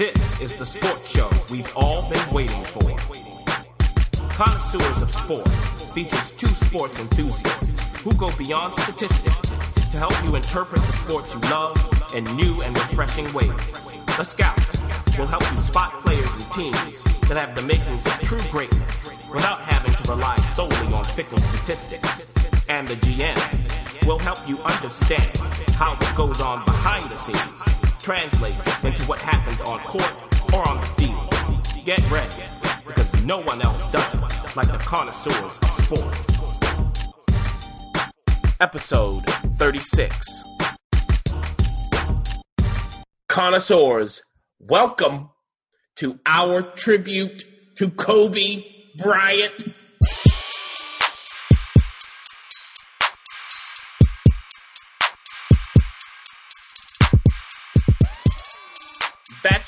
This is the sports show we've all been waiting for. Connoisseurs of Sport features two sports enthusiasts who go beyond statistics to help you interpret the sports you love in new and refreshing ways. The Scout will help you spot players and teams that have the makings of true greatness without having to rely solely on fickle statistics. And the GM will help you understand how it goes on behind the scenes translates into what happens on court or on the field. Get ready, because no one else does it like the connoisseurs of sport. Episode 36. Connoisseurs, welcome to our tribute to Kobe Bryant.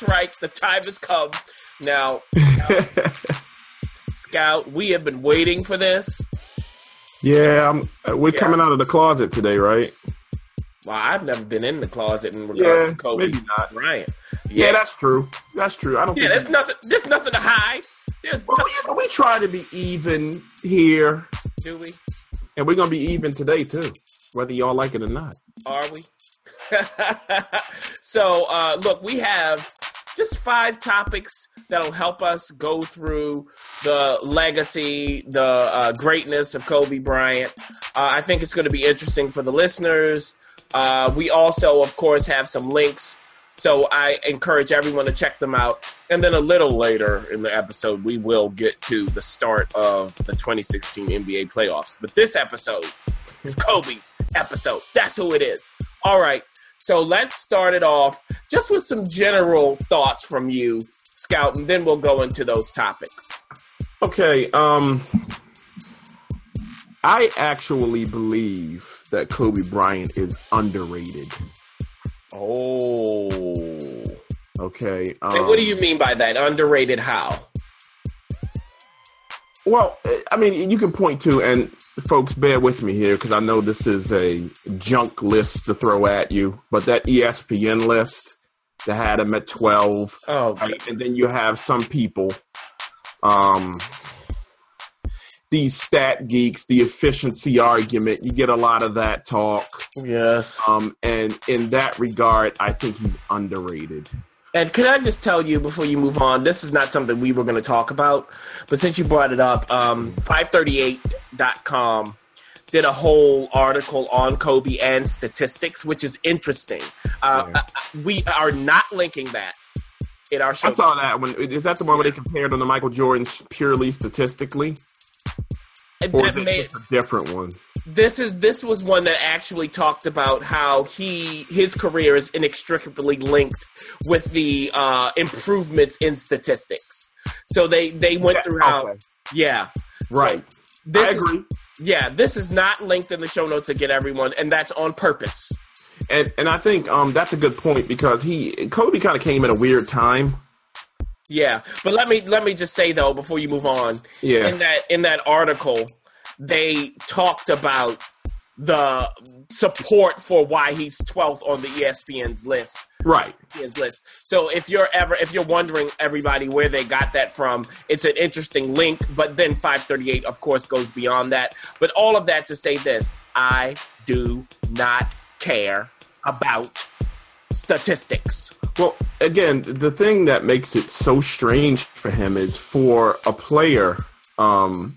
That's right, the time has come. Now, Scout, Scout, we have been waiting for this. Yeah, I'm, uh, we're Yeah. coming out of the closet today, right? Well, I've never been in the closet in regards Yeah, to Kobe maybe not. Bryant. Yeah, that's true. That's true. I don't yeah. think There's nothing. There's nothing to hide. There's Well, nothing. we, we try to be even here, Do we? and we're gonna be even today too, whether y'all like it or not. Are we? so, uh, look, we have just five topics that'll help us go through the legacy, the uh, greatness of Kobe Bryant. Uh, I think it's going to be interesting for the listeners. Uh, we also, of course, have some links. So I encourage everyone to check them out. And then a little later in the episode, we will get to the start of the 2016 NBA playoffs. But this episode is Kobe's episode. That's who it is. All right. So let's start it off just with some general thoughts from you, Scout, and then we'll go into those topics. Okay. Um, I actually believe that Kobe Bryant is underrated. Oh. Okay. Um, what do you mean by that? Underrated how? Well, I mean, you can point to, and folks, bear with me here because I know this is a junk list to throw at you, but that ESPN list that had him at 12, Oh, and then you have some people, um, these stat geeks, the efficiency argument, you get a lot of that talk. yes. Um, and in that regard, I think he's underrated. And can I just tell you before you move on, this is not something we were going to talk about, but since you brought it up, um, 538.com did a whole article on Kobe and statistics, which is interesting. Uh, uh, we are not linking that in our show. I saw that one. Is that the one where they compared him to Michael Jordan purely statistically? Or is That it may- just a different one? this is this was one that actually talked about how he his career is inextricably linked with the uh, improvements in statistics. So they they went Yeah, throughout. okay. Yeah, So Right. this I agree. yeah, this is not linked in the show notes to get everyone, and that's on purpose. And and I think um that's a good point because he Kobe kind of came at a weird time. Yeah, but let me let me just say though before you move on, Yeah. in that in that article, they talked about the support for why he's 12th on the ESPN's list. Right. ESPN's list. So if you're ever if you're wondering everybody where they got that from, it's an interesting link, but then 538 of course goes beyond that. But all of that to say this, I do not care about statistics. Well, again, the thing that makes it so strange for him is for a player um,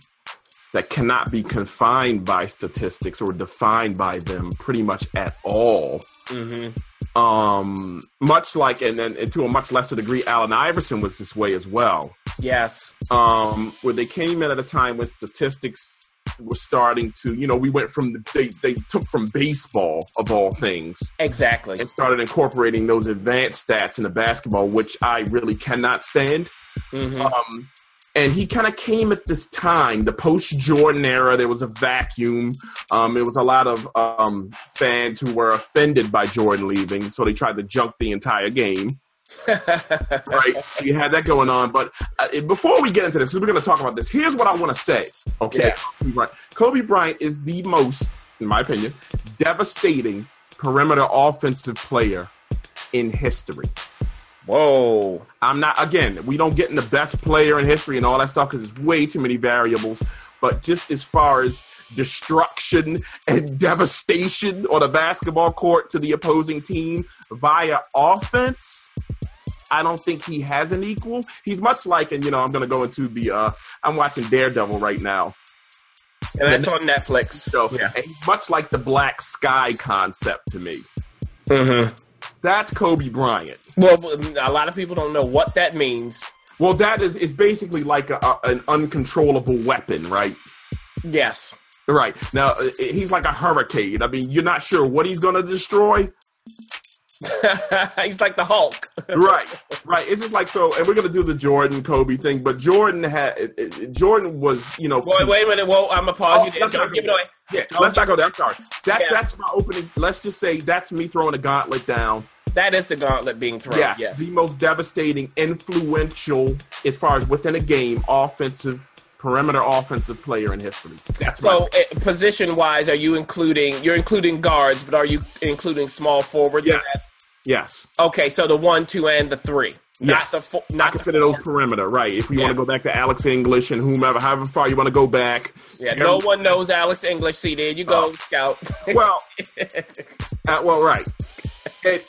that cannot be confined by statistics or defined by them pretty much at all. Mm-hmm. Um, much like, and then and to a much lesser degree, Allen Iverson was this way as well. Yes. um, where they came in at a time when statistics were starting to, you know, we went from the, they they took from baseball of all things Exactly. and started incorporating those advanced stats into basketball, which I really cannot stand. hmm Um, and he kind of came at this time, the post Jordan era. There was a vacuum. Um, it was a lot of um, fans who were offended by Jordan leaving, so they tried to junk the entire game right? So you had that going on. But uh, before we get into this, we're going to talk about this. Here's what I want to say. Okay, Yeah. Kobe Bryant. Kobe Bryant is the most, in my opinion, devastating perimeter offensive player in history. Whoa. I'm not, again, we don't get in the best player in history and all that stuff because it's way too many variables. But just as far as destruction and devastation on a basketball court to the opposing team via offense, I don't think he has an equal. He's much like, and you know, I'm going to go into the, uh, I'm watching Daredevil right now. And that's on Netflix. So, Yeah. he's much like the black sky concept to me. Mm-hmm. That's Kobe Bryant. Well, a lot of people don't know what that means. Well, that is it's basically like a, a, an uncontrollable weapon, right? Yes. Right now, uh, he's like a hurricane. I mean, you're not sure what he's going to destroy. He's like the Hulk. right, right. It's just like so, and we're going to do the Jordan Kobe thing, but Jordan had it- it- Jordan was, you know, Wait, wait a minute. Whoa, I'm gonna pause Oh, you there. Don't give it away. yeah. Don't Let's not go there. I'm sorry. That Yeah. that's my opening. Let's just say that's me throwing a gauntlet down. That is the gauntlet being thrown. Yes, Yes. the most devastating, influential, as far as within a game, offensive perimeter offensive player in history. That's So, uh, position wise, are you including? You're including guards, but are you including small forwards? yes, yes. Okay, so the one, two, and the three. Not Yes. the four. I Not the those perimeter, right? If we Yeah. want to go back to Alex English and whomever, however far you want to go back. Yeah, no one knows Alex English. See, there you go, Oh. Scout. Well, uh, well, right. It,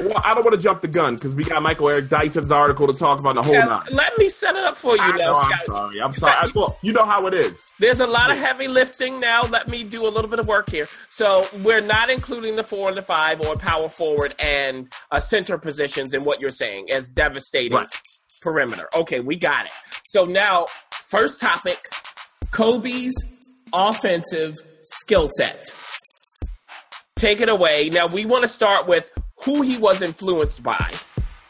well, I don't want to jump the gun because we got Michael Eric Dyson's article to talk about the whole Yeah, nine. let me set it up for you I now, know, I'm sorry. I'm sorry. I, well, you know how it is. There's a lot of heavy lifting now. Let me do a little bit of work here. So we're not including the four and the five or power forward and uh, center positions in what you're saying as devastating Right. perimeter. Okay, we got it. So now, first topic Kobe's offensive skill set. Take it away. Now, we want to start with who he was influenced by,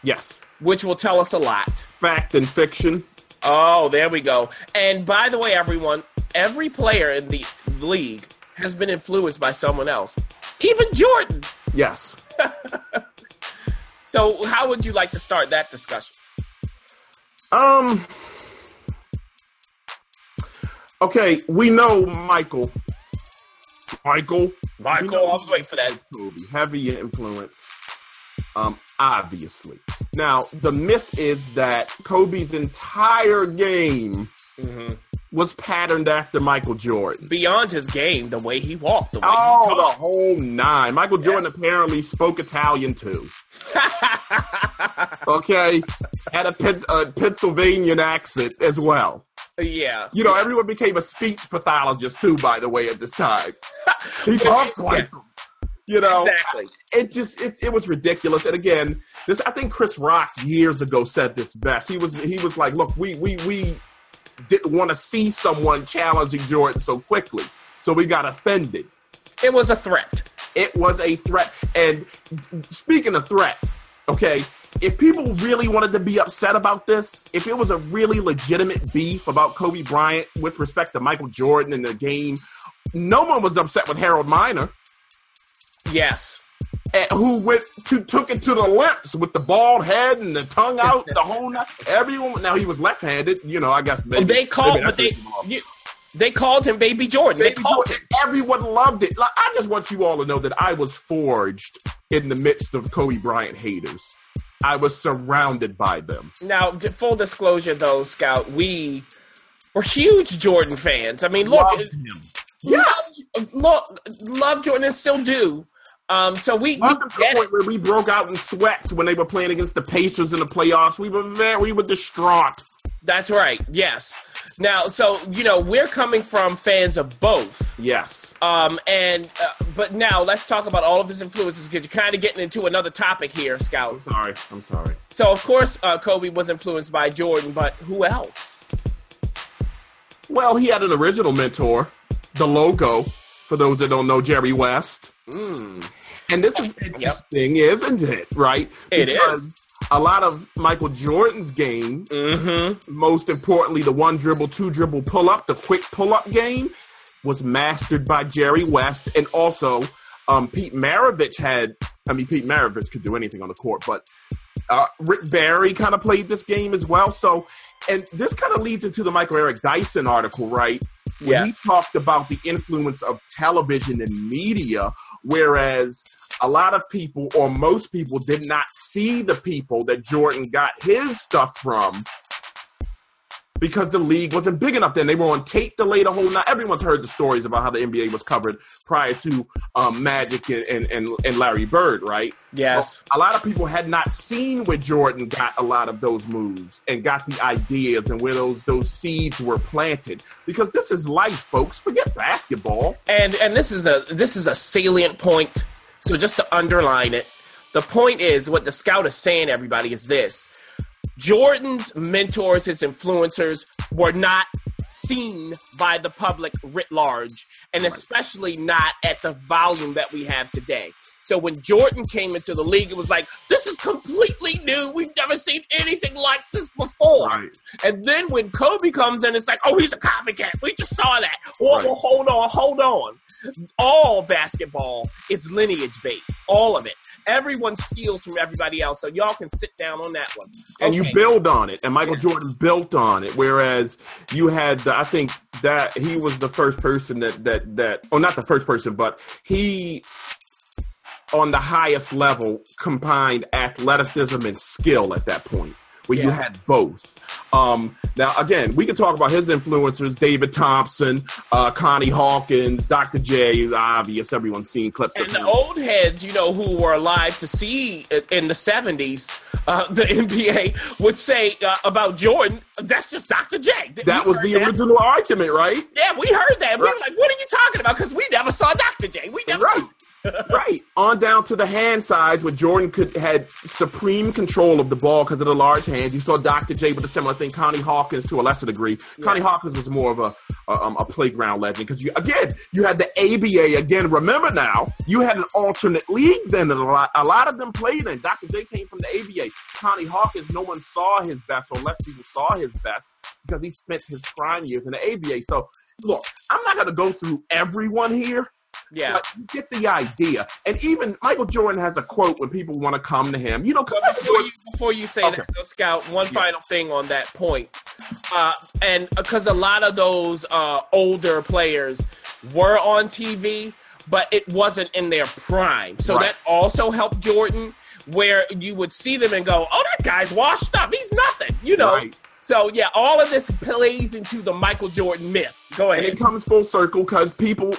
Yes. which will tell us a lot. Fact and fiction. Oh, there we go. And by the way, everyone, every player in the league has been influenced by someone else, even Jordan. Yes. So, how would you like to start that discussion? Um. Okay, we know Michael. Michael. Michael, I was waiting for that. Heavy influence. Um, obviously. Now, the myth is that Kobe's entire game was patterned after Michael Jordan. Beyond his game, the way he walked, the way Oh, he the whole nine. Michael Jordan apparently spoke Italian too. Okay, had a Pen- uh, Pennsylvanian accent as well. yeah. You know, everyone became a speech pathologist too. By the way, at this time, he talked like them. You know, Exactly. it just it, it was ridiculous. And again, this I think Chris Rock years ago said this best. He was he was like, look, we we we didn't want to see someone challenging Jordan so quickly, so we got offended. It was a threat. It was a threat. And speaking of threats, okay, if people really wanted to be upset about this, if it was a really legitimate beef about Kobe Bryant with respect to Michael Jordan in the game, no one was upset with Harold Miner. Yes. eh, who went to took it to the lips with the bald head and the tongue out, the whole night. Everyone now he was left-handed. You know, I guess maybe they called, but they you, they called him Baby Jordan. They Baby called Jordan, everyone loved it. Like, I just want you all to know that I was forged in the midst of Kobe Bryant haters. I was surrounded by them. Now, full disclosure, though, Scout, we were huge Jordan fans. I mean, look, Loved him. Yes. love, look, love Jordan and still do. Um, so we, we to the get it. point where we broke out in sweats when they were playing against the Pacers in the playoffs. We were very, we were distraught. That's right. Yes. Now, so you know, we're coming from fans of both. Yes. Um, and uh, but now let's talk about all of his influences because you're kind of getting into another topic here, Scout. I'm sorry. I'm sorry. So of course, uh, Kobe was influenced by Jordan, but who else? Well, he had an original mentor, the logo, for those that don't know, Jerry West. And this is interesting, isn't it? Right? It because A lot of Michael Jordan's game, Mm-hmm. most importantly, the one dribble, two dribble pull up, the quick pull up game, was mastered by Jerry West. And also, um, Pete Maravich had, I mean, Pete Maravich could do anything on the court, but uh, Rick Barry kind of played this game as well. So, and this kind of leads into the Michael Eric Dyson article, right? when Yes. he talked about the influence of television and media, whereas a lot of people or most people did not see the people that Jordan got his stuff from because the league wasn't big enough then. They were on tape delay the whole night. Everyone's heard the stories about how the NBA was covered prior to um, Magic and, and, and, and Larry Bird, right? Yes. So a lot of people had not seen where Jordan got a lot of those moves and got the ideas and where those those seeds were planted. Because this is life, folks. Forget basketball. and and this is a this is a salient point. So just to underline it, the point is what the scout is saying. Everybody is this: Jordan's mentors, his influencers, were not seen by the public writ large, and especially not at the volume that we have today. So when Jordan came into the league, it was like, this is completely new. We've never seen anything like this before. Right. And then when Kobe comes in, it's like, oh, he's a copycat. We just saw that. Well, Right. well, hold on, hold on. All basketball is lineage based, all of it. Everyone steals from everybody else, so y'all can sit down on that one. And you build on it. And Michael Jordan built on it. Whereas you had, the, I think that he was the first person that that that, oh, not the first person, but he on the highest level combined athleticism and skill at that point where you had both um, now again we can talk about his influencers david thompson uh, connie hawkins dr j is obvious everyone's seen clips And of the him. old heads, you know, who were alive to see in the 70s, uh, the NBA would say uh, about Jordan, that's just Dr. J. that We was the that. original argument right Yeah, we heard that. We Right. were like, what are you talking about? Because we never saw Dr. J. We never right right. On down to the hand size where jordan could had supreme control of the ball because of the large hands. You saw dr j with a similar thing connie hawkins to a lesser degree. Connie hawkins was more of a a, um, a playground legend because you again you had the aba again. Remember now you had an alternate league then a lot, a lot of them played in. Dr j came from the aba connie hawkins no one saw his best or less people saw his best because he spent his prime years in the aba so look i'm not going to go through everyone here Yeah. but you get the idea. And even Michael Jordan has a quote when people want to come to him. You know, before Jordan- you, before you say Okay. that, though, Scout, one Yeah. final thing on that point. Uh, and because a lot of those uh, older players were on TV, but it wasn't in their prime. So Right. that also helped Jordan, where you would see them and go, oh, that guy's washed up. He's nothing, you know? Right. So, yeah, all of this plays into the Michael Jordan myth. Go and ahead. it comes full circle because people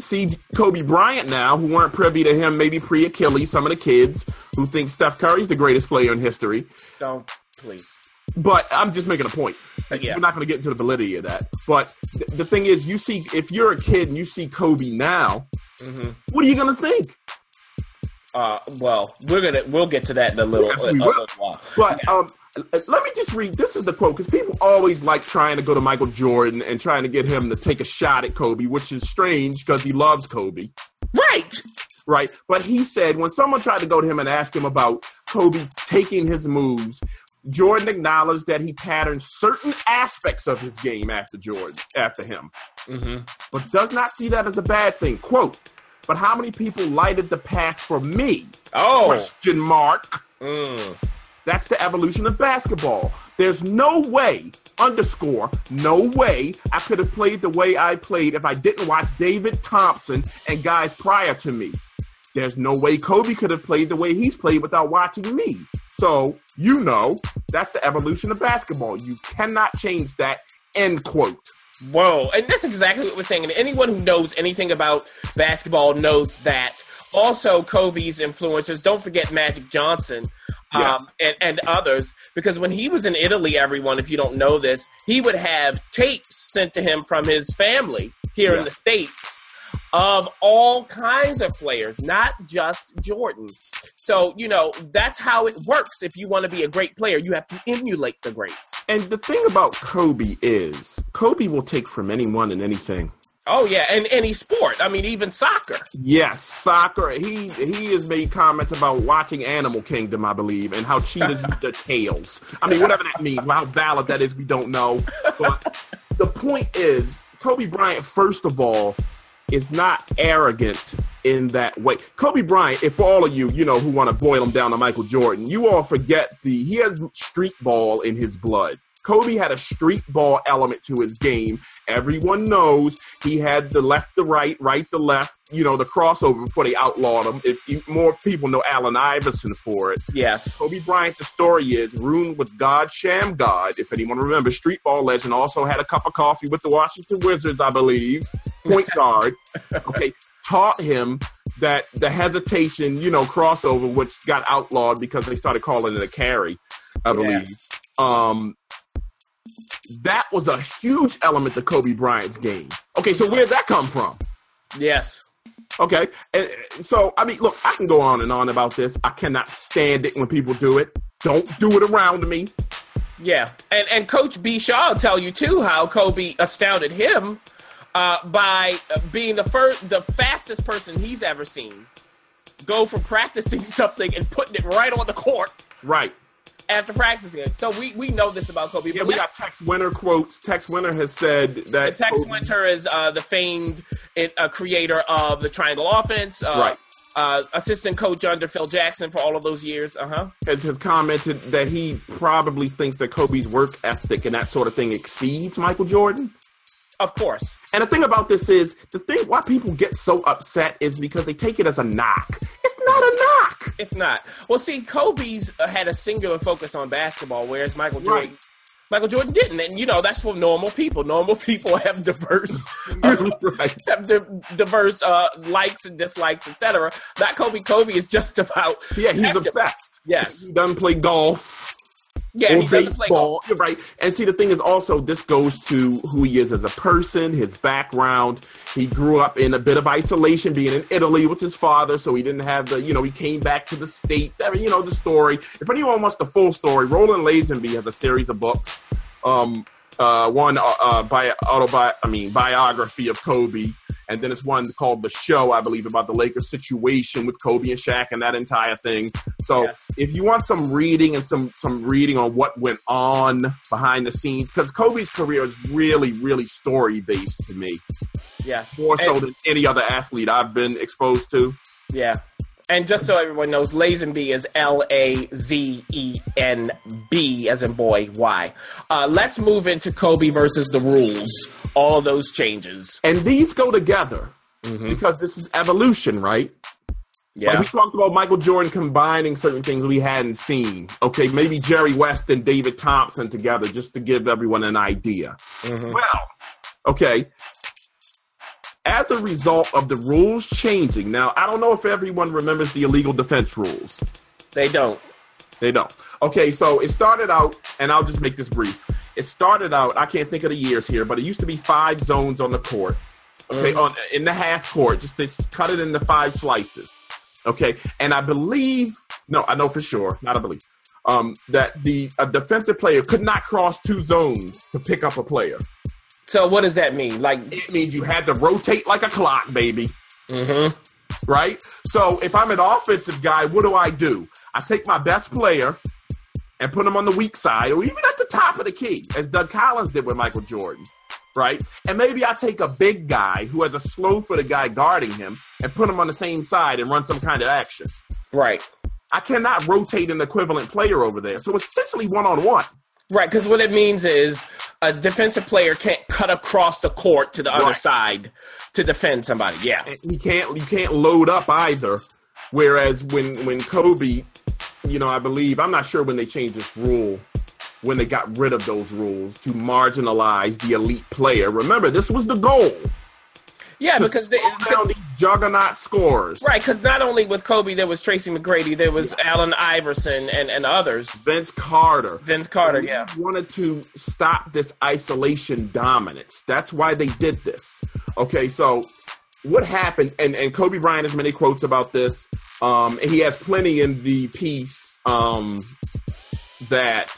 see Kobe Bryant now who weren't privy to him, maybe pre Achilles, some of the kids who think Steph Curry's the greatest player in history. Don't, please. But I'm just making a point. Yeah. We're not going to get into the validity of that. But th- the thing is, you see, if you're a kid and you see Kobe now, hmm what are you going to think? Uh, well, we're gonna we'll get to that in a little, Yes, we a little while. But um, let me just read. This is the quote because people always like trying to go to Michael Jordan and trying to get him to take a shot at Kobe, which is strange because he loves Kobe, Right. right? But he said when someone tried to go to him and ask him about Kobe taking his moves, Jordan acknowledged that he patterned certain aspects of his game after Jordan, after him, Mm-hmm. but does not see that as a bad thing. Quote. But how many people lighted the path for me? Oh. Question mark. Mm. That's the evolution of basketball. There's no way, underscore, no way I could have played the way I played if I didn't watch David Thompson and guys prior to me. There's no way Kobe could have played the way he's played without watching me. So, you know, that's the evolution of basketball. You cannot change that. End quote. Whoa. And that's exactly what we're saying. And anyone who knows anything about basketball knows that. Also, Kobe's influencers, don't forget Magic Johnson um, Yeah. and, and others, because when he was in Italy, everyone, if you don't know this, he would have tapes sent to him from his family here in the States of all kinds of players, not just Jordan. So, you know, that's how it works. If you want to be a great player, you have to emulate the greats. And the thing about Kobe is, Kobe will take from anyone and anything. Oh yeah, and any sport. I mean, even soccer. Yes, soccer. He he has made comments about watching Animal Kingdom, I believe, and how cheetahs use their tails. I mean, whatever that means. How valid that is, we don't know. But the point is, Kobe Bryant, first of all, is not arrogant in that way. Kobe Bryant, if all of you, you know, who want to boil him down to Michael Jordan, you all forget the he has street ball in his blood. Kobe had a street ball element to his game. Everyone knows he had the left to right, right to left, you know, the crossover before they outlawed him. If, more people know Allen Iverson for it. Yes. Kobe Bryant, the story is, ruined with God Shammgod. If anyone remembers, street ball legend also had a cup of coffee with the Washington Wizards, I believe, point guard. Okay, taught him that the hesitation, you know, crossover, which got outlawed because they started calling it a carry, I believe. Um, that was a huge element to Kobe Bryant's game. Okay, so where'd that come from? Yes. Okay, and so I mean, look, I can go on and on about this. I cannot stand it when people do it. Don't do it around me. Yeah, and and Coach B Shaw will tell you too how Kobe astounded him uh, by being the first, the fastest person he's ever seen go from practicing something and putting it right on the court Right. After practicing it. So we we know this about Kobe. Yeah, but we got Tex Winter quotes. Tex Winter has said that Tex Kobe- Winter is uh, the famed uh, creator of the Triangle Offense. Uh, Right. Uh, assistant coach under Phil Jackson for all of those years. Uh huh. has, has commented that he probably thinks that Kobe's work ethic and that sort of thing exceeds Michael Jordan. Of course. And the thing about this is, the thing why people get so upset is because they take it as a knock. It's not a knock. It's not. Well, see, Kobe's uh, had a singular focus on basketball, whereas Michael Jordan. Right. Michael Jordan didn't, and you know that's for normal people. Normal people have diverse, uh, right. have di- diverse uh, likes and dislikes, etc. Not Kobe. Kobe is just about Yeah, he's basketball. obsessed. Yes, He doesn't play golf yeah, or he doesn't play baseball. You're right. And see, the thing is also, this goes to who he is as a person, his background. He grew up in a bit of isolation, being in Italy with his father, so he didn't have the, you know, he came back to the States. I mean, you know, the story. If anyone wants the full story, Roland Lazenby has a series of books. Um, uh, one uh, uh, by autobi- I mean biography of Kobe, and then it's one called The Show, I believe, about the Lakers situation with Kobe and Shaq and that entire thing. So Yes. if you want some reading and some some reading on what went on behind the scenes, because Kobe's career is really, really story based to me, Yes, more so And- than any other athlete I've been exposed to. Yeah. And just so everyone knows, Lazenby is L A Z E N B as in boy, Y. Uh, let's move into Kobe versus the rules. All of those changes. And these go together because this is evolution, right? Like Yeah. we talked about Michael Jordan combining certain things we hadn't seen. Okay, maybe Jerry West and David Thompson together just to give everyone an idea. Well, okay. As a result of the rules changing, now I don't know if everyone remembers the illegal defense rules. They don't. They don't. Okay, so it started out, and I'll just make this brief. It started out, I can't think of the years here, but it used to be five zones on the court. Okay, on in the half court, just they cut it into five slices. Okay, and I believe, no, I know for sure, not I believe, um, that the a defensive player could not cross two zones to pick up a player. So what does that mean? Like, It means you had to rotate like a clock, baby. mm-hmm. right? So if I'm an offensive guy, what do I do? I take my best player and put him on the weak side, or even at the top of the key, as Doug Collins did with Michael Jordan, right? And maybe I take a big guy who has a slow footed guy guarding him and put him on the same side and run some kind of action. right. I cannot rotate an equivalent player over there. So essentially one on one. Right, because what it means is a defensive player can't cut across the court to the other side to defend somebody. Yeah. you can't you can't load up either. Whereas when when Kobe, you know, I believe I'm not sure when they changed this rule, when they got rid of those rules to marginalize the elite player. Remember, this was the goal Yeah, because they, down these juggernaut scores. right, because not only with Kobe, there was Tracy McGrady, there was Allen Iverson, and, and others. Vince Carter. Vince Carter, They yeah. wanted to stop this isolation dominance. That's why they did this. Okay, so what happened? And and Kobe Bryant has many quotes about this. Um, and he has plenty in the piece um, that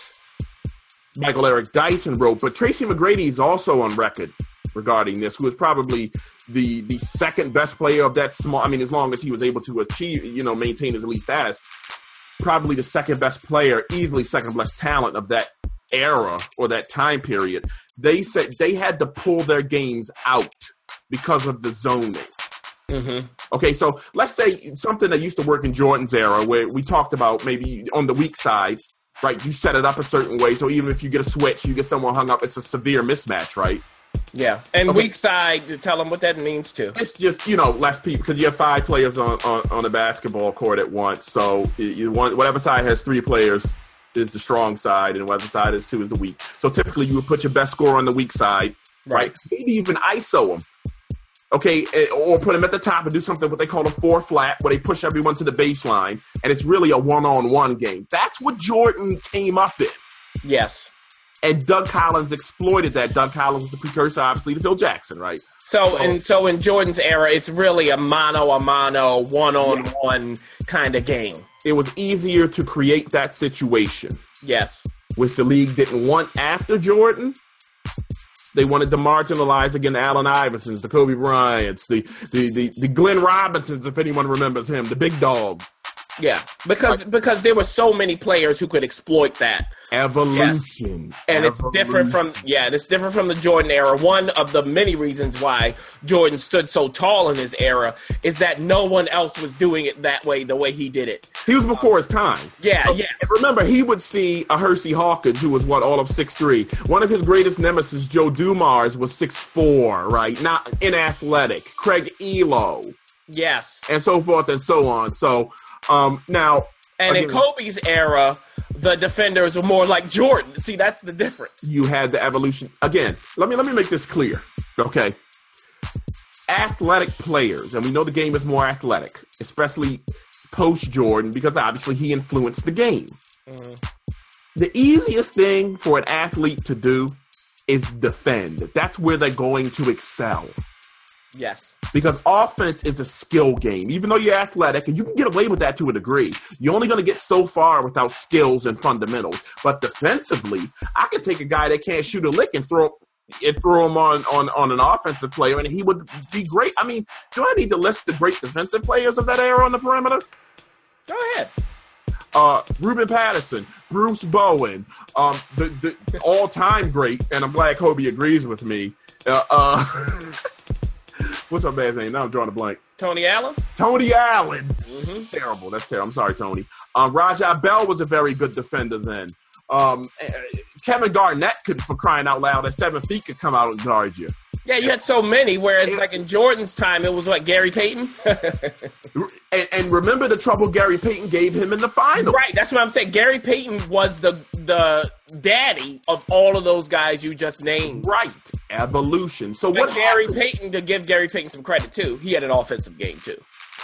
Michael Eric Dyson wrote. But Tracy McGrady is also on record regarding this, who is probably the the second best player of that small. I mean, as long as he was able to achieve, you know, maintain his elite status, probably the second best player, easily second best talent of that era or that time period. They said they had to pull their games out because of the zoning. Mm-hmm. Okay, so let's say something that used to work in Jordan's era, where we talked about maybe on the weak side, right? You set it up a certain way, so even if you get a switch, you get someone hung up, it's a severe mismatch, right? Yeah, and Okay. weak side to tell them what that means too. It's just you know less people because you have five players on, on on a basketball court at once. So you, want whatever side has three players is the strong side, and whatever side is two is the weak. So typically you would put your best scorer on the weak side, right? Right. Maybe even ISO them. Okay, eh, or put them at the top and do something what they call a four flat, where they push everyone to the baseline, and it's really a one-on-one game. That's what Jordan came up in. Yes. And Doug Collins exploited that. Doug Collins was the precursor, obviously, to Phil Jackson, right? So, So- and so in Jordan's era, it's really a mano a mano, one on one kind of game. It was easier to create that situation. Yes. which the league didn't want after Jordan. They wanted to marginalize again the Allen Iversons, the Kobe Bryants, the, the the the Glenn Robinsons, if anyone remembers him, the big dog. Yeah. Because because there were so many players who could exploit that. Evolution. And it's different from yeah, it's different from the Jordan era. One of the many reasons why Jordan stood so tall in his era is that no one else was doing it that way, the way he did it. He was before his time. Yeah, So, yes. remember, he would see a Hersey Hawkins, who was what all of six three. One of his greatest nemesis, Joe Dumars, was six four, right? Not inathletic. Craig Ehlo, Yes. and so forth and so on. So um, now, And in Kobe's era, the defenders were more like Jordan. See, that's the difference. you had the evolution again. Let me let me make this clear, okay? Athletic players, and we know the game is more athletic, especially post Jordan, because obviously he influenced the game. The easiest thing for an athlete to do is defend. That's where they're going to excel. Yes. Because offense is a skill game. Even though you're athletic, and you can get away with that to a degree, you're only going to get so far without skills and fundamentals. But defensively, I could take a guy that can't shoot a lick and throw and throw him on, on, on an offensive player, and he would be great. I mean, do I need to list the great defensive players of that era on the perimeter? Go ahead. uh, Ruben Patterson, Bruce Bowen, um, the, the all-time great, and I'm glad Kobe agrees with me. Uh, uh, what's our man's name? Now I'm drawing a blank. Tony Allen? Tony Allen. Mm-hmm. Terrible. That's terrible. I'm sorry, Tony. Um, Raja Bell was a very good defender then. Um, eh, Kevin Garnett could, for crying out loud, at seven feet, could come out and guard you. Yeah, you had so many, whereas like in Jordan's time, it was what, Gary Payton? And, and remember the trouble Gary Payton gave him in the finals. right, that's what I'm saying. Gary Payton was the the daddy of all of those guys you just named. Right. Evolution. So But what Gary happened- Payton, to give Gary Payton some credit too, he had an offensive game too.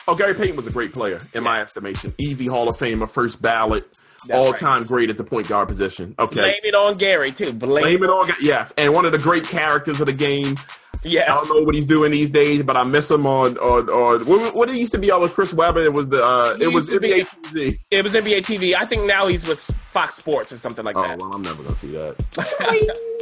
Oh, Gary Payton was a great player in my estimation. Easy Hall of Famer, first ballot, That's all time great at the point guard position. Okay. Blame it on Gary too. Blame, Blame it on yes, and one of the great characters of the game. Yes. I don't know what he's doing these days, but I miss him on on, on what, what it used to be on with Chris Webber. It was the uh, it was NBA TV. It was NBA TV. I think now he's with Fox Sports or something like Oh that. well, I'm never gonna see that.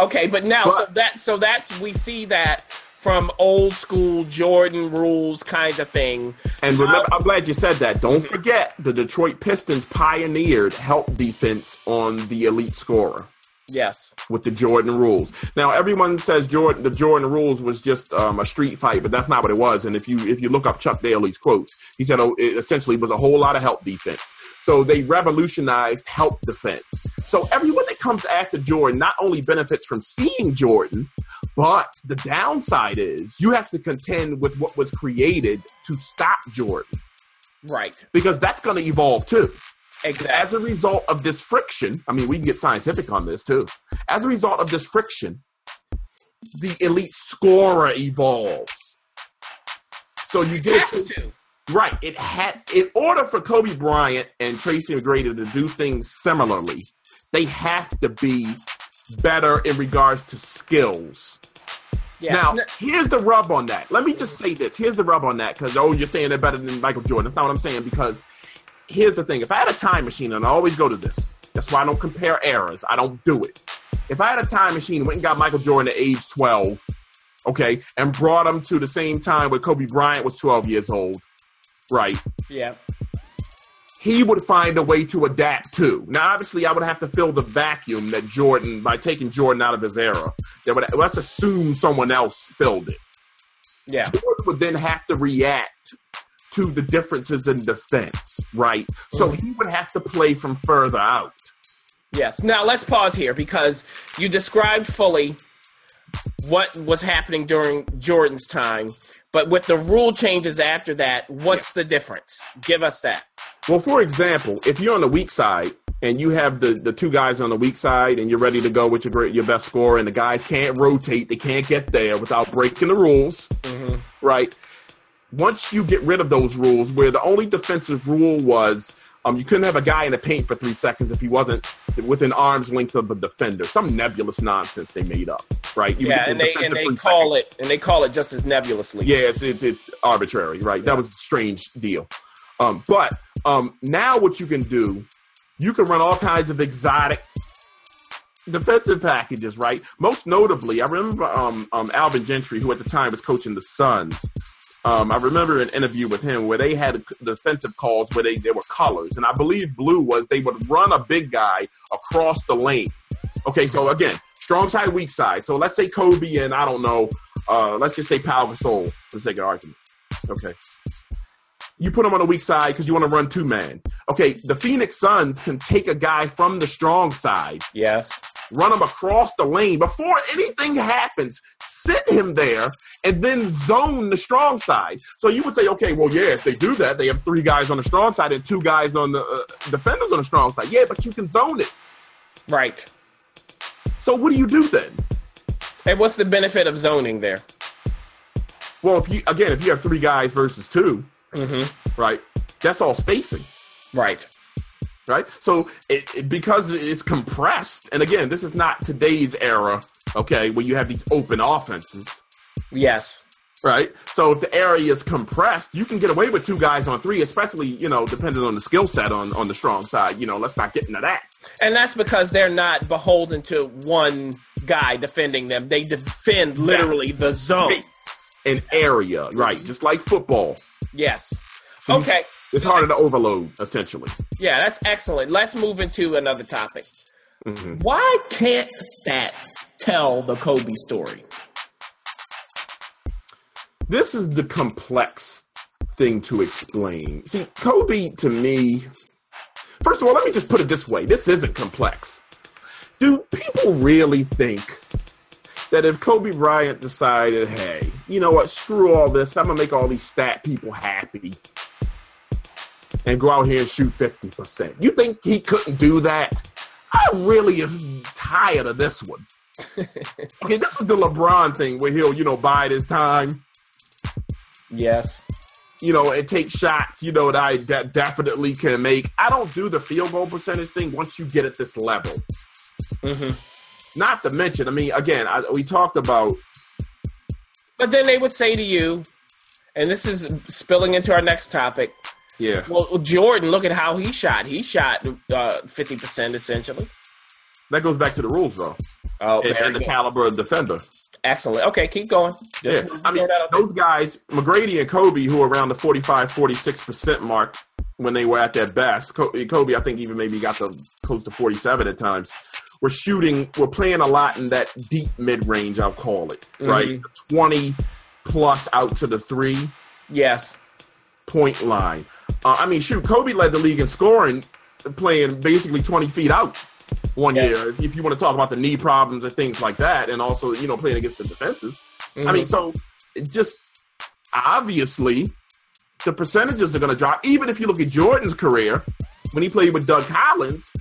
Okay, but now But- so that so that's we see that from old school Jordan rules kind of thing. And remember, I'm glad you said that. Don't forget, the Detroit Pistons pioneered help defense on the elite scorer. Yes. with the Jordan rules. Now everyone says Jordan the Jordan rules was just um, a street fight, but that's not what it was. And if you if you look up Chuck Daly's quotes, he said oh, it essentially was a whole lot of help defense. So they revolutionized help defense. So everyone that comes after Jordan not only benefits from seeing Jordan, but the downside is you have to contend with what was created to stop Jordan Right. because that's going to evolve too Exactly. as a result of this friction, I mean, we can get scientific on this too. As a result of this friction, the elite scorer evolves. So you get to. Right. It had in order for Kobe Bryant and Tracy McGrady to do things similarly, they have to be better in regards to skills. Yes. Now, here's the rub on that. Let me just say this. Here's the rub on that because, oh, you're saying they're better than Michael Jordan. That's not what I'm saying because here's the thing. If I had a time machine, and I always go to this, that's why I don't compare eras. I don't do it. If I had a time machine, went and got Michael Jordan at age 12, okay, and brought him to the same time where Kobe Bryant was 12 years old, right? yeah. he would find a way to adapt to. Now, obviously, I would have to fill the vacuum that Jordan, by taking Jordan out of his era, that would let's assume someone else filled it. Yeah. Jordan would then have to react to the differences in defense, right? So Mhm. he would have to play from further out. Yes. Now let's pause here because you described fully what was happening during Jordan's time, but with the rule changes after that, what's the difference? Give us that. Well, for example, if you're on the weak side and you have the, the two guys on the weak side and you're ready to go with your great, your best score and the guys can't rotate, they can't get there without breaking the rules, mm-hmm. right? Once you get rid of those rules, where the only defensive rule was um, you couldn't have a guy in the paint for three seconds if he wasn't within arm's length of the defender. Some nebulous nonsense they made up, right? You Yeah, and they and they call seconds. it and they call it just as nebulously. Yeah, it's it's, it's arbitrary, right? That was a strange deal. Um, but um, now what you can do, you can run all kinds of exotic defensive packages, right? Most notably, I remember um, um, Alvin Gentry, who at the time was coaching the Suns. Um, I remember an interview with him where they had defensive calls where they, they were colors, and I believe blue was they would run a big guy across the lane. Okay, so again, strong side, weak side. So let's say Kobe and I don't know, uh, let's just say Pau Gasol for the sake of argument. Okay. You put him on the weak side because you want to run two man. Okay, the Phoenix Suns can take a guy from the strong side, Yes. run him across the lane before anything happens, sit him there, and then zone the strong side. So you would say, okay, well, yeah, if they do that, they have three guys on the strong side and two guys on the uh, defenders on the strong side. Yeah, but you can zone it. Right. So what do you do then? And what's the benefit of zoning there? Well, if you again, if you have three guys versus 2 Mm-hmm. right? That's all spacing. Right. right? So it, it- because it's compressed, and again, this is not today's era, okay, where you have these open offenses, Yes. right? So if the area is compressed, you can get away with two guys on three, especially you know depending on the skill set on on the strong side. You know, let's not get into that. And that's because they're not beholden to one guy defending them. They defend literally the zone. Space and area, right? Just like football, Yes. Okay. It's harder to overload essentially. Yeah, that's excellent. Let's move into another topic. Mhm. Why can't stats tell the Kobe story? this is the complex thing to explain. See, Kobe to me, first of all, let me just put it this way this isn't complex. Do people really think that if Kobe Bryant decided, hey, you know what, screw all this, I'm gonna make all these stat people happy and go out here and shoot 50%? You think he couldn't do that? I really am tired of this one. okay, this is the LeBron thing where he'll, you know, bide his time Yes. you know, and take shots, you know, that I that definitely can make. I don't do the field goal percentage thing once you get at this level. hmm Not to mention, I mean, again, I, we talked about But then they would say to you, and this is spilling into our next topic. Yeah, Well, Jordan, look at how he shot. He shot uh, fifty percent essentially. that goes back to the rules though, Oh, and, and the caliber of defender. excellent. Okay, keep going. Yeah, I mean, throw that out there. those guys, McGrady and Kobe, who were around the 45, 46 percent mark when they were at their best. Kobe, I think, even maybe got to close to forty seven at times. We're shooting, we're playing a lot in that deep mid range. I'll call it right, twenty plus out to the three. yes. point line. Uh, I mean, shoot, Kobe led the league in scoring, playing basically 20 feet out one Yeah. year. If you want to talk about the knee problems and things like that, and also, you know, playing against the defenses. I mean, so just obviously the percentages are going to drop. Even if you look at Jordan's career when he played with Doug Collins,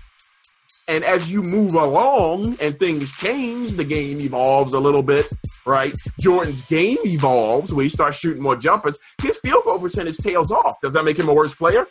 and as you move along and things change, the game evolves a little bit, right? Jordan's game evolves where he starts shooting more jumpers. His field goal percentage tails off. Does that make him a worse player?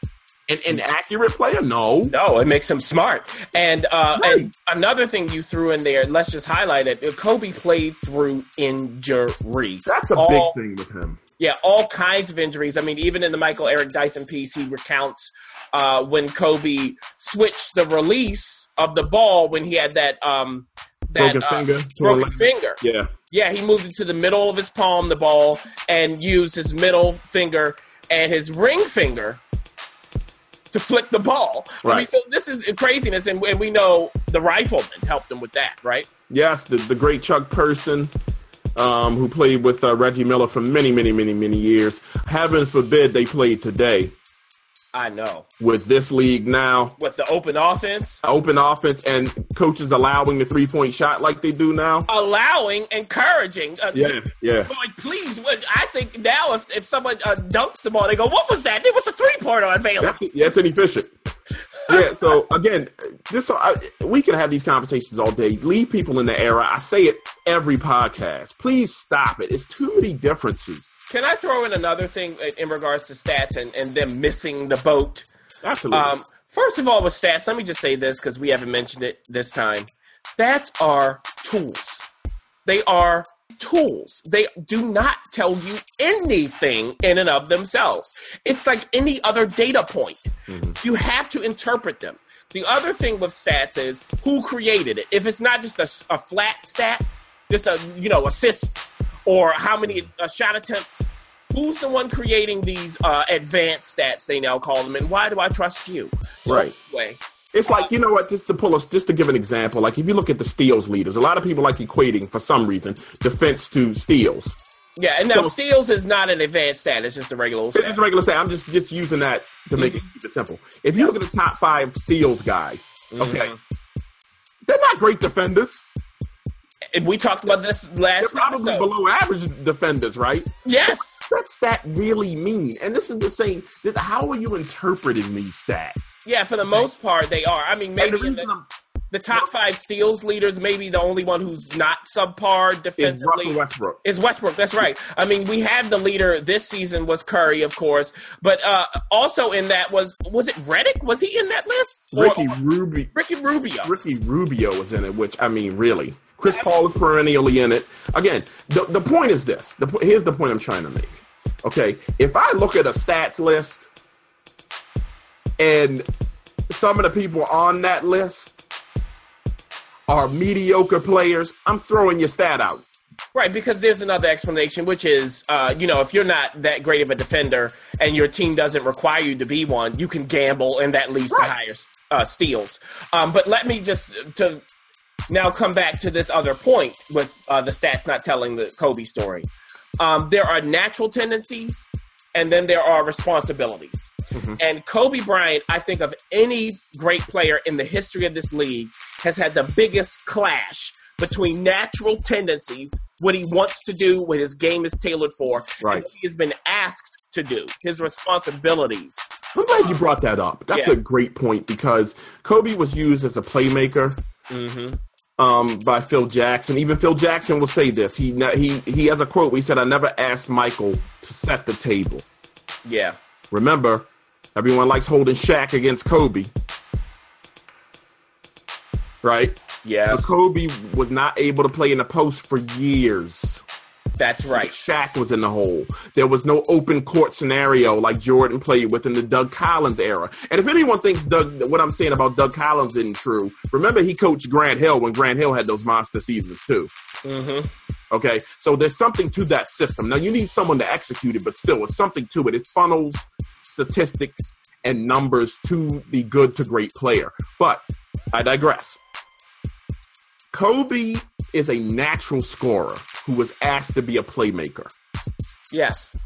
An inaccurate player? No. No, it makes him smart. And uh, Right. and another thing you threw in there, let's just highlight it. Kobe played through injury. That's a All- big thing with him. Yeah, all kinds of injuries. I mean, even in the Michael Eric Dyson piece, he recounts uh, when Kobe switched the release of the ball when he had that um, that Broken uh, finger. broken finger. Yeah. Yeah, he moved it to the middle of his palm, the ball, and used his middle finger and his ring finger to flick the ball. I mean, so this is craziness, and, and we know the rifleman helped him with that, right? Yes, the, the great Chuck Person. um, who played with uh, Reggie Miller for many, many, many, many years. Heaven forbid they played today. I know. With this league now, with the open offense, open offense, and coaches allowing the three point shot like they do now, allowing, encouraging. Uh, yeah, yeah. Like, please, I think now if, if someone uh, dunks the ball, they go, "What was that? It was a three pointer available." That's, yeah, it's inefficient yeah. So again, this I, we can have these conversations all day. Leave people in the era. I say it every podcast. Please stop it. It's too many differences. Can I throw in another thing in regards to stats and, and them missing the boat? Absolutely. Um, first of all, with stats, let me just say this because we haven't mentioned it this time. Stats are tools. They are tools. They do not tell you anything in and of themselves. It's like any other data point. Mm-hmm. You have to interpret them. The other thing with stats is who created it. If it's not just a, a flat stat, just a you know assists or how many uh, shot attempts, who's the one creating these uh, advanced stats? They now call them, and why do I trust you? So right. Anyway, it's like you know what? Just to pull us, just to give an example, like if you look at the steals leaders, a lot of people like equating for some reason defense to steals. Yeah, and now so, steals is not an advanced stat; it's just a regular. Stat. It's a regular stat. I'm just just using that to make mm-hmm. it keep it simple. If you look at the top five steals guys, okay, mm-hmm. they're not great defenders. And we talked about this last. They're probably episode. below average defenders, right? Yes what's that really mean? And this is the same. How are you interpreting these stats? Yeah, for the most part, they are. I mean, maybe the, the, the, top five steals leaders, maybe the only one who's not subpar defensively is Westbrook. Is Westbrook? That's right. I mean, we had the leader this season was Curry, of course, but uh, also in that was was it Reddick? Was he in that list? Ricky Rubio. Ricky Rubio. Ricky Rubio was in it. Which I mean, really. Chris Paul is perennially in it. Again, the, the point is this. The, here's the point I'm trying to make. Okay, if I look at a stats list and some of the people on that list are mediocre players, I'm throwing your stat out. Right, because there's another explanation, which is, uh, you know, if you're not that great of a defender and your team doesn't require you to be one, you can gamble, and that leads right. to higher uh, steals. Um, but let me just to now come back to this other point with uh, the stats not telling the Kobe story. Um, there are natural tendencies, and then there are responsibilities. Mm-hmm. And Kobe Bryant, I think of any great player in the history of this league, has had the biggest clash between natural tendencies, what he wants to do, what his game is tailored for, right. what he has been asked to do, his responsibilities. I'm glad you brought that up. That's yeah. a great point because Kobe was used as a playmaker. Mm-hmm um, by Phil Jackson. Even Phil Jackson will say this. He he he has a quote. where He said, "I never asked Michael to set the table." Yeah. Remember, everyone likes holding Shaq against Kobe, right? Yes. So Kobe was not able to play in the post for years. That's right. Shaq was in the hole. There was no open court scenario like Jordan played with in the Doug Collins era. And if anyone thinks Doug, what I'm saying about Doug Collins isn't true, remember he coached Grant Hill when Grant Hill had those monster seasons too. Mm-hmm. Okay, so there's something to that system. Now you need someone to execute it, but still, it's something to it. It funnels statistics and numbers to the good to great player. But I digress. Kobe is a natural scorer who was asked to be a playmaker. Yes.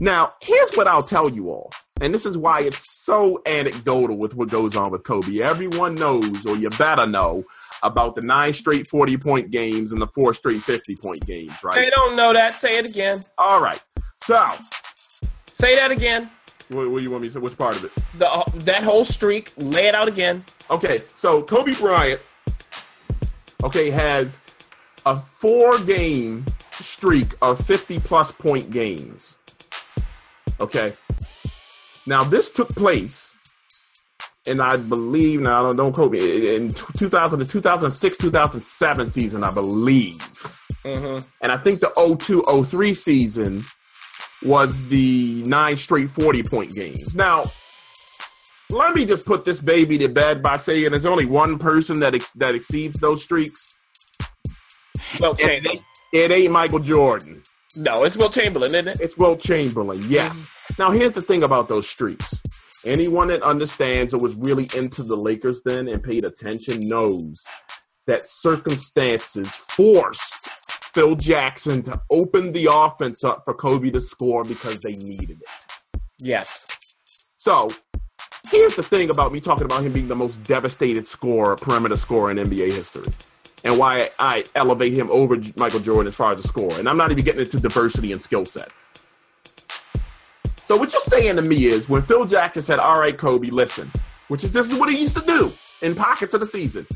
Now, here's what I'll tell you all. And this is why it's so anecdotal with what goes on with Kobe. Everyone knows, or you better know, about the nine straight 40 point games and the four straight 50 point games, right? They don't know that. Say it again. All right. So, say that again. What, what do you want me to say? Which part of it? The, uh, that whole streak. Lay it out again. Okay. So, Kobe Bryant, okay, has a four game streak of 50 plus point games. Okay. Now, this took place, and I believe, now don't, don't quote me, in 2000 to 2006, 2007 season, I believe. Mm-hmm. And I think the 02 03 season was the nine straight 40 point games. Now, let me just put this baby to bed by saying there's only one person that ex- that exceeds those streaks. Wilt Chamberlain. It, it, ain't Michael Jordan. No, it's Wilt Chamberlain, isn't it? It's Wilt Chamberlain, yes. Mm-hmm. Now, here's the thing about those streaks. Anyone that understands or was really into the Lakers then and paid attention knows that circumstances forced Phil Jackson to open the offense up for Kobe to score because they needed it. Yes. So here's the thing about me talking about him being the most devastated scorer, perimeter scorer in NBA history, and why I elevate him over Michael Jordan as far as the score. And I'm not even getting into diversity and skill set. So what you're saying to me is when Phil Jackson said, "All right, Kobe, listen," which is this is what he used to do in pockets of the season.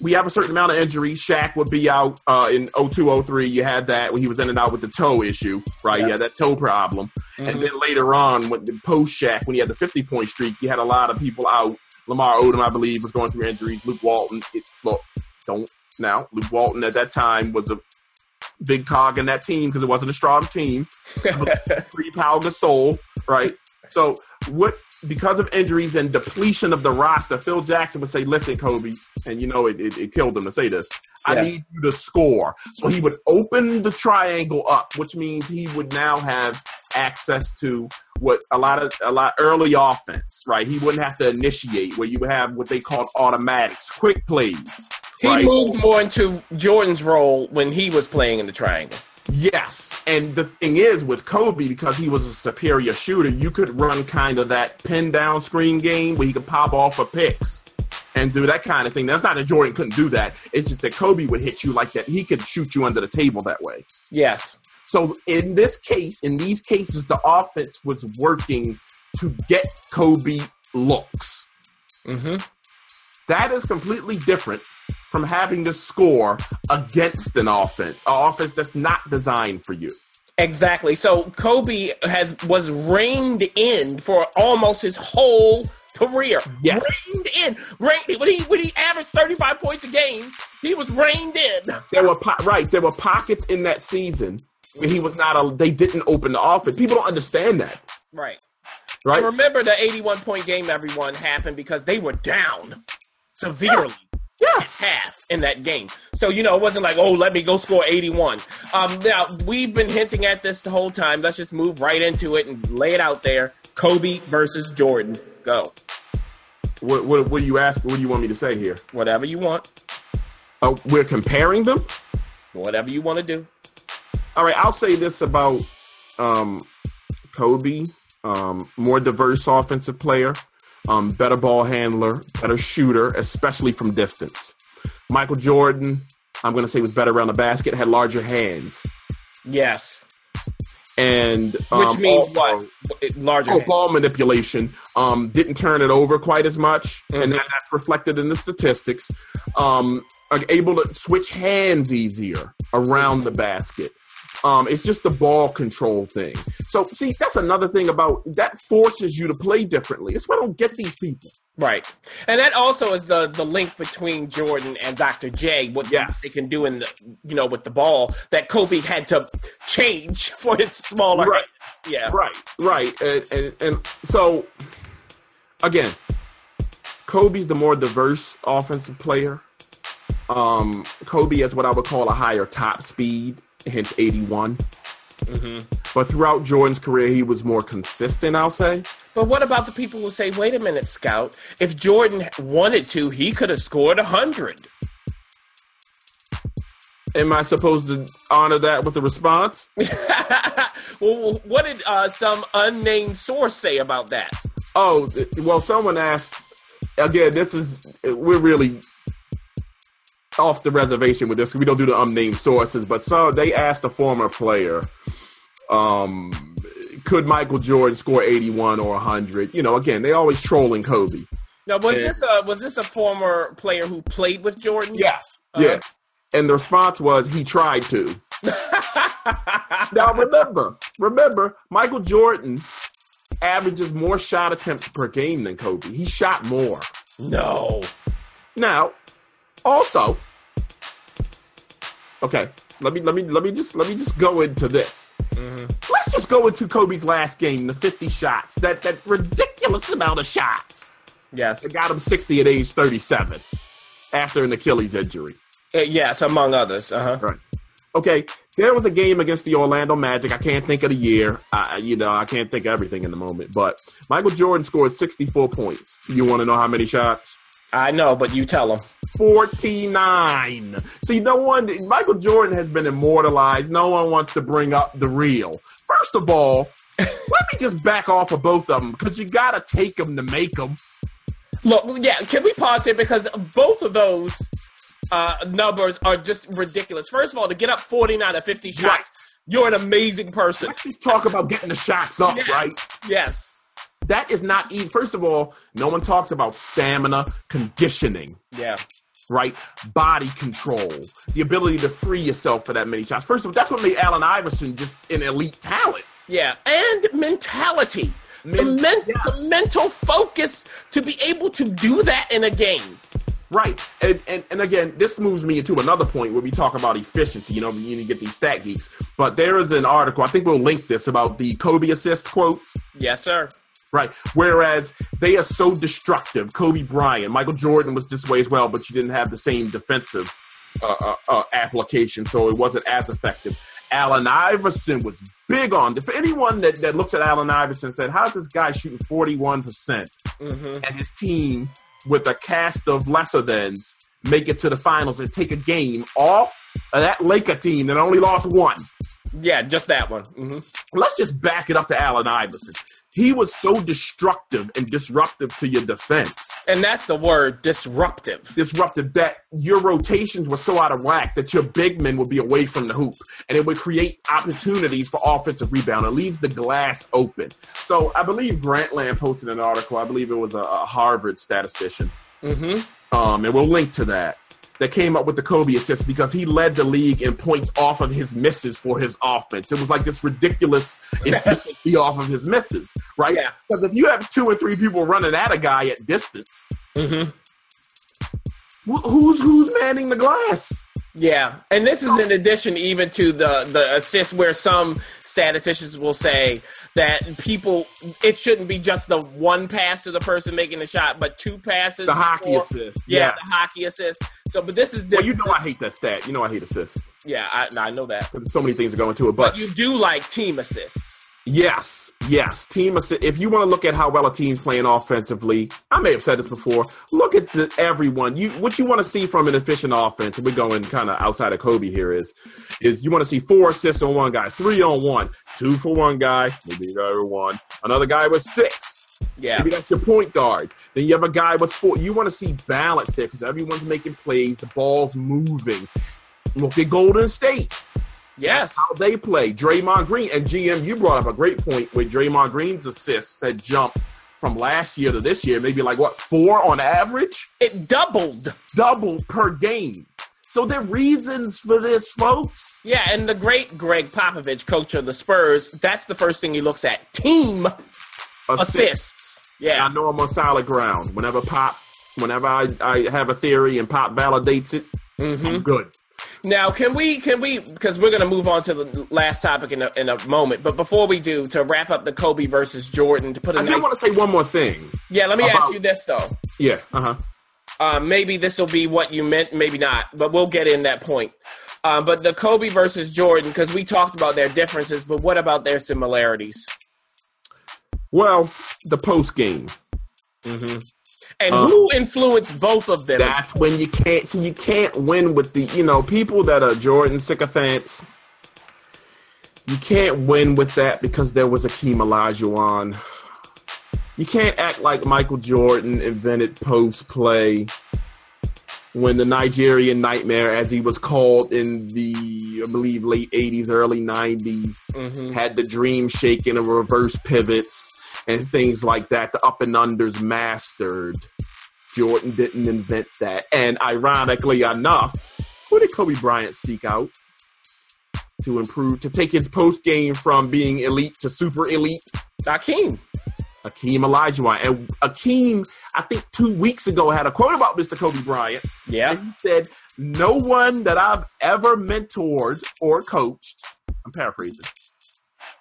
We have a certain amount of injuries. Shaq would be out uh, in 02, 03. You had that when he was in and out with the toe issue, right? Yeah. He had that toe problem. Mm-hmm. And then later on, when the post Shaq, when he had the 50 point streak, you had a lot of people out. Lamar Odom, I believe, was going through injuries. Luke Walton, it, look, don't now. Luke Walton at that time was a big cog in that team because it wasn't a strong team. Free Pau Gasol, right? So what because of injuries and depletion of the roster, Phil Jackson would say, "Listen, Kobe," and you know it, it, it killed him to say this. Yeah. I need you to score. So he would open the triangle up, which means he would now have access to what a lot of a lot early offense, right? He wouldn't have to initiate, where you would have what they called automatics, quick plays. He right? moved more into Jordan's role when he was playing in the triangle. Yes. And the thing is, with Kobe, because he was a superior shooter, you could run kind of that pin down screen game where he could pop off a picks and do that kind of thing. That's not that Jordan couldn't do that. It's just that Kobe would hit you like that. He could shoot you under the table that way. Yes. So in this case, in these cases, the offense was working to get Kobe looks. Mm-hmm. That is completely different from having to score against an offense, an offense that's not designed for you. Exactly. So Kobe has was reined in for almost his whole career. Yes. Reined in. Reined, when he when he averaged 35 points a game, he was reined in. There were po- right, there were pockets in that season where he was not a they didn't open the offense. People don't understand that. Right. Right. And remember the 81 point game everyone happened because they were down severely. Yes. Yes. Half in that game. So, you know, it wasn't like, oh, let me go score 81. Um, now, we've been hinting at this the whole time. Let's just move right into it and lay it out there. Kobe versus Jordan. Go. What, what, what do you ask? What do you want me to say here? Whatever you want. Oh, we're comparing them? Whatever you want to do. All right, I'll say this about um, Kobe. Um, more diverse offensive player um, better ball handler, better shooter, especially from distance. Michael Jordan, I'm going to say, was better around the basket, had larger hands. Yes. And um, which means also, what? Larger oh, ball manipulation. Um, didn't turn it over quite as much, mm-hmm. and that, that's reflected in the statistics. Um, able to switch hands easier around the basket. Um, it's just the ball control thing. So, see, that's another thing about that forces you to play differently. It's why I don't get these people. Right, and that also is the the link between Jordan and Dr. J. What yes. they can do in the you know with the ball that Kobe had to change for his smaller. Right. Hands. Yeah. Right. Right. And, and and so again, Kobe's the more diverse offensive player. Um, Kobe has what I would call a higher top speed hence 81. Mm-hmm. But throughout Jordan's career, he was more consistent, I'll say. But what about the people who say, wait a minute, Scout, if Jordan wanted to, he could have scored 100? Am I supposed to honor that with a response? well, what did uh, some unnamed source say about that? Oh, well, someone asked. Again, this is we're really off the reservation with this. We don't do the unnamed sources, but so they asked a former player, um, could Michael Jordan score 81 or 100? You know, again, they always trolling Kobe. Now, was and, this a was this a former player who played with Jordan? Yes. Uh-huh. Yeah. And the response was he tried to. now remember, remember, Michael Jordan averages more shot attempts per game than Kobe. He shot more. No. Now, also, okay, let me let me let me just let me just go into this. Mm-hmm. Let's just go into Kobe's last game, the 50 shots, that that ridiculous amount of shots. Yes, it got him 60 at age 37 after an Achilles injury. Uh, yes, among others. Uh-huh. Right. Okay, there was a game against the Orlando Magic. I can't think of the year. I, you know, I can't think of everything in the moment. But Michael Jordan scored 64 points. You want to know how many shots? I know, but you tell them. 49. See, no one, Michael Jordan has been immortalized. No one wants to bring up the real. First of all, let me just back off of both of them because you got to take them to make them. Look, yeah, can we pause here because both of those uh, numbers are just ridiculous. First of all, to get up 49 or 50 shots, right. you're an amazing person. Let's just talk about getting the shots up, right? Yes. That is not easy. First of all, no one talks about stamina, conditioning. Yeah. Right? Body control, the ability to free yourself for that many shots. First of all, that's what made Allen Iverson just an elite talent. Yeah. And mentality. Men- the, men- yes. the mental focus to be able to do that in a game. Right. And, and and again, this moves me into another point where we talk about efficiency. You know, you need to get these stat geeks. But there is an article, I think we'll link this about the Kobe assist quotes. Yes, sir. Right. Whereas they are so destructive. Kobe Bryant, Michael Jordan was this way as well, but you didn't have the same defensive uh, uh, uh, application, so it wasn't as effective. Allen Iverson was big on. For anyone that, that looks at Allen Iverson and said, "How's this guy shooting 41 percent?" Mm-hmm. and his team with a cast of lesser thans make it to the finals and take a game off of that Laker team that only lost one. Yeah, just that one. Mm-hmm. Let's just back it up to Allen Iverson. He was so destructive and disruptive to your defense. And that's the word disruptive. Disruptive that your rotations were so out of whack that your big men would be away from the hoop and it would create opportunities for offensive rebound. It leaves the glass open. So I believe Grantland posted an article. I believe it was a, a Harvard statistician. Mm-hmm. Um, and we'll link to that that came up with the Kobe assist because he led the league in points off of his misses for his offense. It was like this ridiculous efficiency off of his misses, right? Yeah. Because if you have two or three people running at a guy at distance, mm-hmm. wh- who's who's manning the glass? Yeah, and this is in addition even to the the assist where some statisticians will say that people it shouldn't be just the one pass to the person making the shot, but two passes. The hockey assist. Yeah, yes. the hockey assist. So, but this is different. Well, you know I hate that stat. You know I hate assists. Yeah, I, I know that. There's so many things that go into it, but, but you do like team assists. Yes, yes. Team assist. If you want to look at how well a team's playing offensively, I may have said this before. Look at the, everyone. You what you want to see from an efficient offense. And we're going kind of outside of Kobe here. Is is you want to see four assists on one guy, three on one, two for one guy, maybe the other one, another guy with six. Yeah, maybe that's your point guard. Then you have a guy with four. You want to see balance there because everyone's making plays, the ball's moving. Look at Golden State. Yes. How they play. Draymond Green. And GM, you brought up a great point with Draymond Green's assists that jumped from last year to this year, maybe like what, four on average? It doubled. Doubled per game. So there are reasons for this, folks. Yeah, and the great Gregg Popovich, coach of the Spurs, that's the first thing he looks at. Team assists. assists. Yeah. I know I'm on solid ground. Whenever Pop, whenever I, I have a theory and Pop validates it, mm-hmm. I'm good. Now, can we, can we, because we're going to move on to the last topic in a, in a moment, but before we do, to wrap up the Kobe versus Jordan, to put a I nice. want to say one more thing. Yeah, let me about, ask you this, though. Yeah, uh-huh. Uh, maybe this will be what you meant, maybe not, but we'll get in that point. Uh, but the Kobe versus Jordan, because we talked about their differences, but what about their similarities? Well, the post game. Mm-hmm. And um, who influenced both of them? That's when you can't see you can't win with the you know people that are Jordan sycophants. You can't win with that because there was Akeem Olajuwon. You can't act like Michael Jordan invented post play when the Nigerian Nightmare, as he was called in the I believe late '80s, early '90s, mm-hmm. had the dream shaking of reverse pivots and things like that. The up and unders mastered. Jordan didn't invent that. And ironically enough, who did Kobe Bryant seek out to improve, to take his post game from being elite to super elite? Akeem. Akeem Olajuwon. And Akeem, I think two weeks ago, had a quote about Mr. Kobe Bryant. Yeah. he said, No one that I've ever mentored or coached, I'm paraphrasing,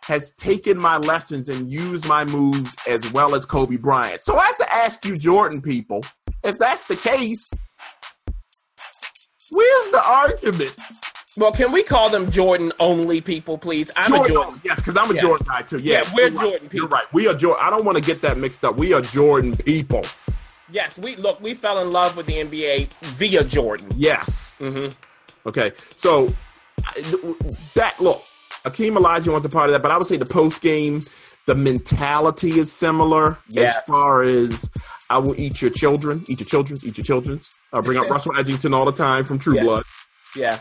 has taken my lessons and used my moves as well as Kobe Bryant. So I have to ask you, Jordan people, if that's the case, where's the argument? Well, can we call them Jordan only people, please? I'm Jordan, a Jordan. Yes, because I'm a yeah. Jordan guy too. Yeah, yeah we're Jordan right. people. You're right. We are Jordan. I don't want to get that mixed up. We are Jordan people. Yes, we look. We fell in love with the NBA via Jordan. Yes. hmm Okay. So that look, Akeem Olajuwon's a part of that, but I would say the post game, the mentality is similar Yes. as far as I will eat your children, eat your children, eat your children's. I bring up Russell Edgington all the time from True Yeah. Blood, Yeah.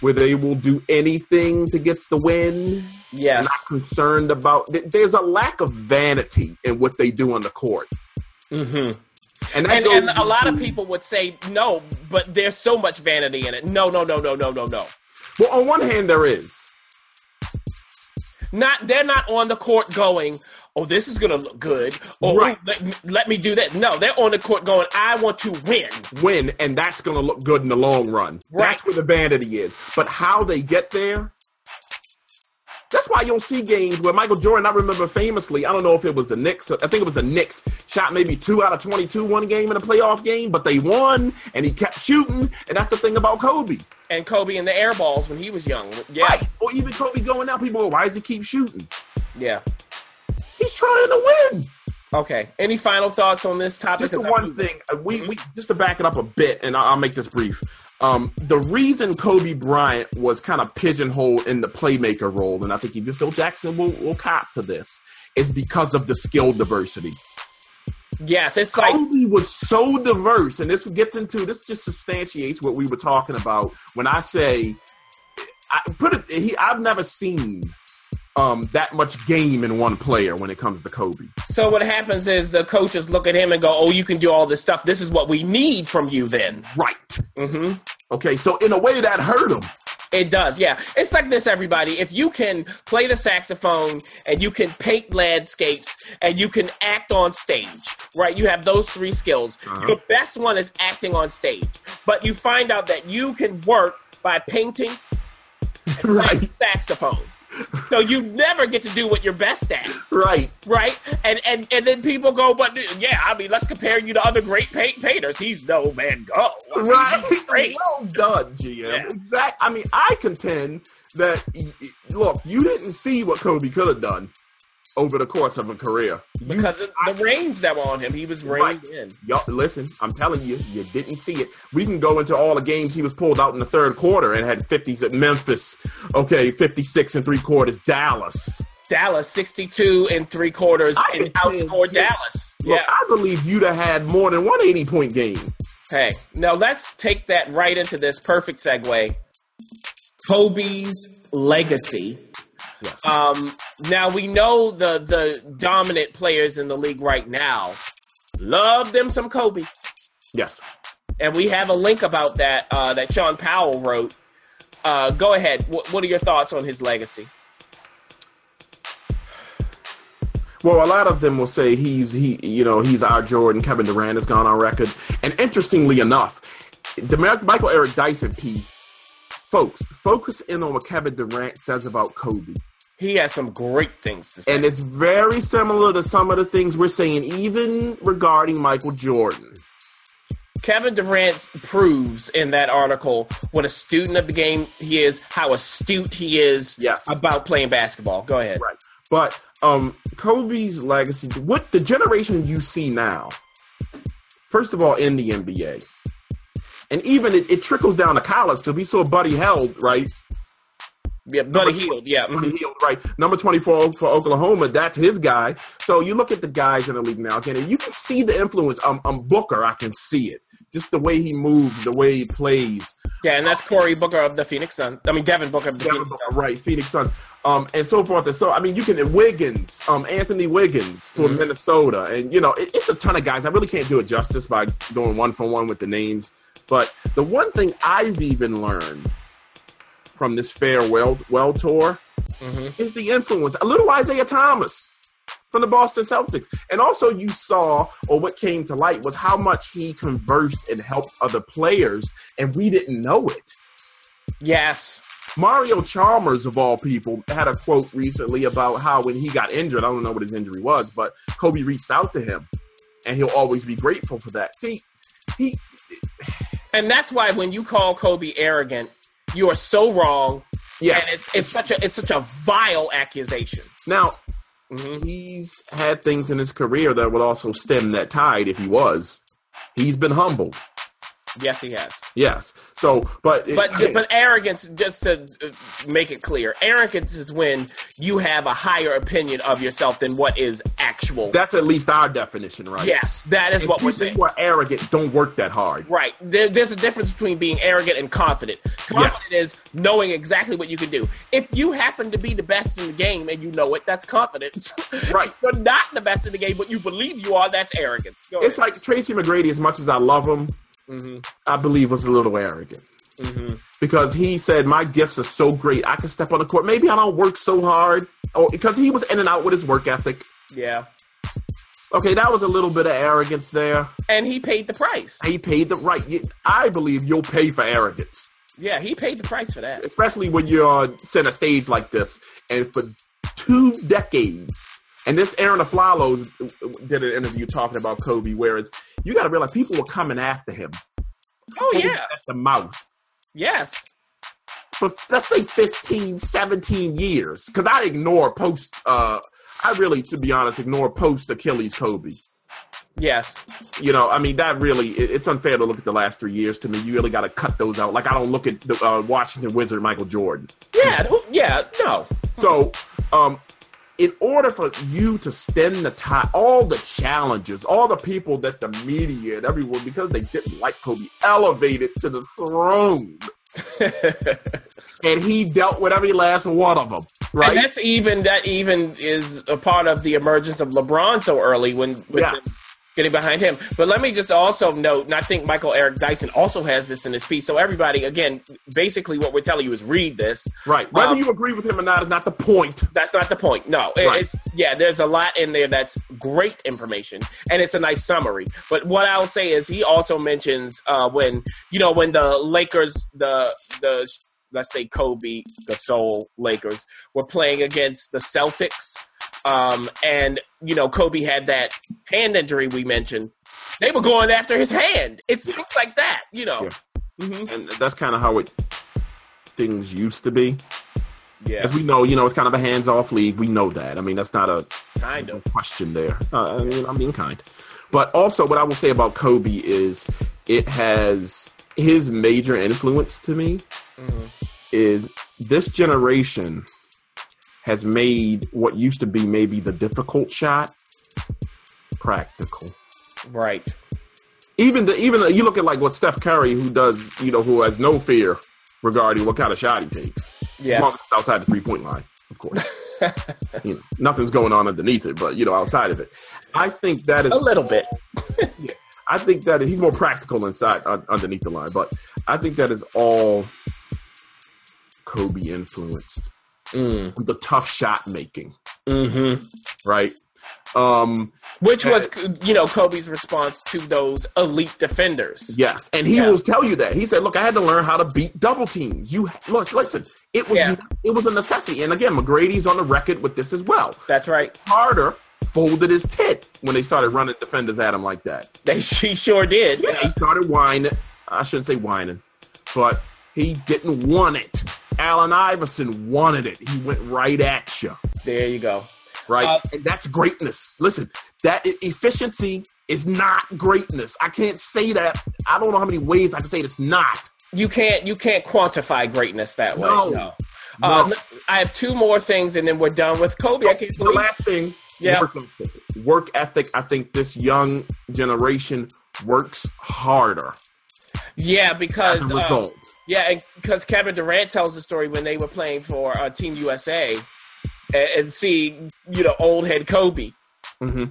where they will do anything to get the win. Yes. Not concerned about. There's a lack of vanity in what they do on the court, hmm and And, goes and a lot of people would say no, but there's so much vanity in it. No, no, no, no, no, no, no. Well, on one hand, there is. Not they're not on the court going, oh, this is gonna look good. Or Right. let, me- let me do that. No, they're on the court going, I want to win. win, and that's going to look good in the long run. Right. That's where the vanity is. But how they get there, that's why you'll see games where Michael Jordan, I remember famously, I don't know if it was the Knicks, I think it was the Knicks, shot maybe two out of 22 one game in a playoff game, but they won, and he kept shooting, and that's the thing about Kobe. And Kobe in the air balls when he was young. Yeah. Right. Or even Kobe going out, people go, why does he keep shooting? Yeah. He's trying to win. Okay. Any final thoughts on this topic? just the one thing uh, we, we just to back it up a bit and I'll, I'll make this brief um, the reason kobe bryant was kind of pigeonholed in the playmaker role and i think even phil jackson will, will cop to this is because of the skill diversity. Yes, it's like kobe was so diverse and this gets into this just substantiates what we were talking about when i say i put it he i've never seen um, that much game in one player when it comes to kobe so. What happens is the coaches look at him and go, "Oh, you can do all this stuff. This is what we need from you." Then right Mm-hmm. okay so in a way that hurt him it does. Yeah, it's like this. Everybody, if you can play the saxophone and you can paint landscapes and you can act on stage, right? You have those three skills. Uh-huh. Your best one is acting on stage, but you find out that you can work by painting right saxophone. So you never get to do what you're best at. right right? And and and then people go, but yeah, I mean, let's compare you to other great paint painters. He's no Van Gogh, I Right. Great. Well done, GM. Yeah. Exact. I mean, I contend that look, you didn't see what Kobe could have done over the course of a career. You- Because of the reins that were on him, he was reined in. Y'all, listen, I'm telling you, you didn't see it. We can go into all the games he was pulled out in the third quarter and had 50s at Memphis. Okay, 56 and three quarters, Dallas. Dallas, sixty-two and three quarters, I and outscored yeah. Dallas. Look, Yeah. I believe you'd have had more than one 80 point game. Hey, now let's take that right into this perfect segue. Kobe's legacy. Yes. Um, now we know the the dominant players in the league right now. Love them some Kobe. yes. and we have a link about that uh, that Sean Powell wrote. Uh, go ahead. What, what are your thoughts on his legacy? Well, a lot of them will say he's he, you know, he's our Jordan. Kevin Durant has gone on record, and interestingly enough, the Michael Eric Dyson piece, folks, focus in on what Kevin Durant says about Kobe, He has some great things to say. and it's very similar to some of the things we're saying, even regarding Michael Jordan. Kevin Durant proves in that article what a student of the game he is, how astute he is Yes. about playing basketball. Go ahead. Right. But um Kobe's legacy, what the generation you see now, first of all, in the NBA, and even it, it trickles down to college to be so Buddy Held, right? Yeah, Buddy Hield. Yeah. mhm. Buddy Hield, right? Number 24 for Oklahoma, that's his guy. So you look at the guys in the league now, again, and you can see the influence. Um, um Booker, I can see it. Just the way he moves, the way he plays. Yeah, and that's Corey Booker of the Phoenix Suns. I mean, Devin Booker of the Devin Phoenix Booker, Suns. right, Phoenix Suns, um, and so forth and so. I mean, you can Wiggins, um, Anthony Wiggins for Mhm. Minnesota, and you know, it, it's a ton of guys. I really can't do it justice by going one for one with the names, but the one thing I've even learned from this farewell well tour Mhm. is the influence. A little Isaiah Thomas from the Boston Celtics. And also you saw, or what came to light was how much he conversed and helped other players, and we didn't know it. Yes. Mario Chalmers, of all people, had a quote recently about how when he got injured, I don't know what his injury was, but Kobe reached out to him, and he'll always be grateful for that. See, he And that's why when you call Kobe arrogant, you are so wrong. yes. And it's, it's such a it's such a vile accusation. now Mhm. he's had things in his career that would also stem that tide if he was. He's been humbled. Yes, he has. Yes. So, but But again, but arrogance, just to uh, make it clear, arrogance is when you have a higher opinion of yourself than what is actual. that's at least our definition, right? yes, that is If what we're saying. who are arrogant don't work that hard. Right. There, there's a difference between being arrogant and confident. Confident is knowing exactly what you can do. If you happen to be the best in the game and you know it, that's confidence. Right. if you're not the best in the game, but you believe you are, that's arrogance. Go It's like Tracy McGrady, as much as I love him, Mhm. I believe was a little arrogant. Mhm. Because he said, My gifts are so great, I can step on the court. Maybe I don't work so hard. Oh, because he was in and out with his work ethic. yeah. Okay, that was a little bit of arrogance there. And he paid the price. He paid the right. I believe you'll pay for arrogance, yeah, he paid the price for that. especially when you're on center stage like this. And for two decades, and this Arron Afflalo did an interview talking about Kobe, whereas you got to realize people were coming after him. Oh yeah. At the mouth. Yes. for let's say 15 17 years because i ignore post uh i really to be honest ignore post achilles kobe Yes. you know i mean that really it- it's unfair to look at the last three years to me you really got to cut those out like i don't look at the uh, washington wizard michael jordan Yeah. Yeah. No. so um in order for you to stem the tide, all the challenges, all the people that the media and everyone, because they didn't like Kobe, elevated to the throne, and he dealt with every last one of them, right? And that's even that even is a part of the emergence of LeBron so early when with Yes. Getting behind him. But let me just also note, and I think Michael Eric Dyson also has this in his piece. So everybody, again, basically what we're telling you is read this. Right. Whether Um, you agree with him or not is not the point. That's not the point. No, It- Right. it's yeah. There's a lot in there that's great information, and it's a nice summary. But what I'll say is, he also mentions uh, when you know when the Lakers, the the let's say Kobe, the Soul Lakers, were playing against the Celtics, um, and you know Kobe had that hand injury we mentioned. They were going after his hand. It's things like that, you know. hmm And that's kind of how it things used to be. Yeah, As we know, you know, it's kind of a hands-off league. We know that. I mean, that's not a kind of. question there. Uh, I mean, I'm being kind. But also, what I will say about Kobe is it has his major influence to me Mhm. is this generation has made what used to be maybe the difficult shot practical. Right. even the even the, you look at like what Steph Curry, who does you know who has no fear regarding what kind of shot he takes, as long Yes. as it's outside the three point line, of course. you know, nothing's going on underneath it, but you know outside of it, I think that is A little bit. I think that he's more practical inside un, underneath the line, but I think that is all Kobe influenced Mm. the tough shot making, Mm-hmm. right? Um, Which was, you know, Kobe's response to those elite defenders. Yes, and he Yeah. will tell you that. He said, "Look, I had to learn how to beat double teams. You look, listen, it was Yeah. it was a necessity." And again, McGrady's on the record with this as well. That's right. Carter folded his tit when they started running defenders at him like that. They she sure did. Yeah, he started whining. I shouldn't say whining, but he didn't want it. Allen Iverson wanted it. He went right at you, There you go. right? Uh, and that's greatness. Listen, that efficiency is not greatness. I can't say that. I don't know how many ways I can say it's not. You can't you can't quantify greatness that way. No. No. No. Uh, I have two more things, and then we're done with Kobe. I can't the last thing, Yeah. work ethic. Work ethic. I think this young generation works harder Yeah, as because a uh, result. Yeah, because Kevin Durant tells the story when they were playing for uh, Team USA, and, and see you know old head Kobe hmm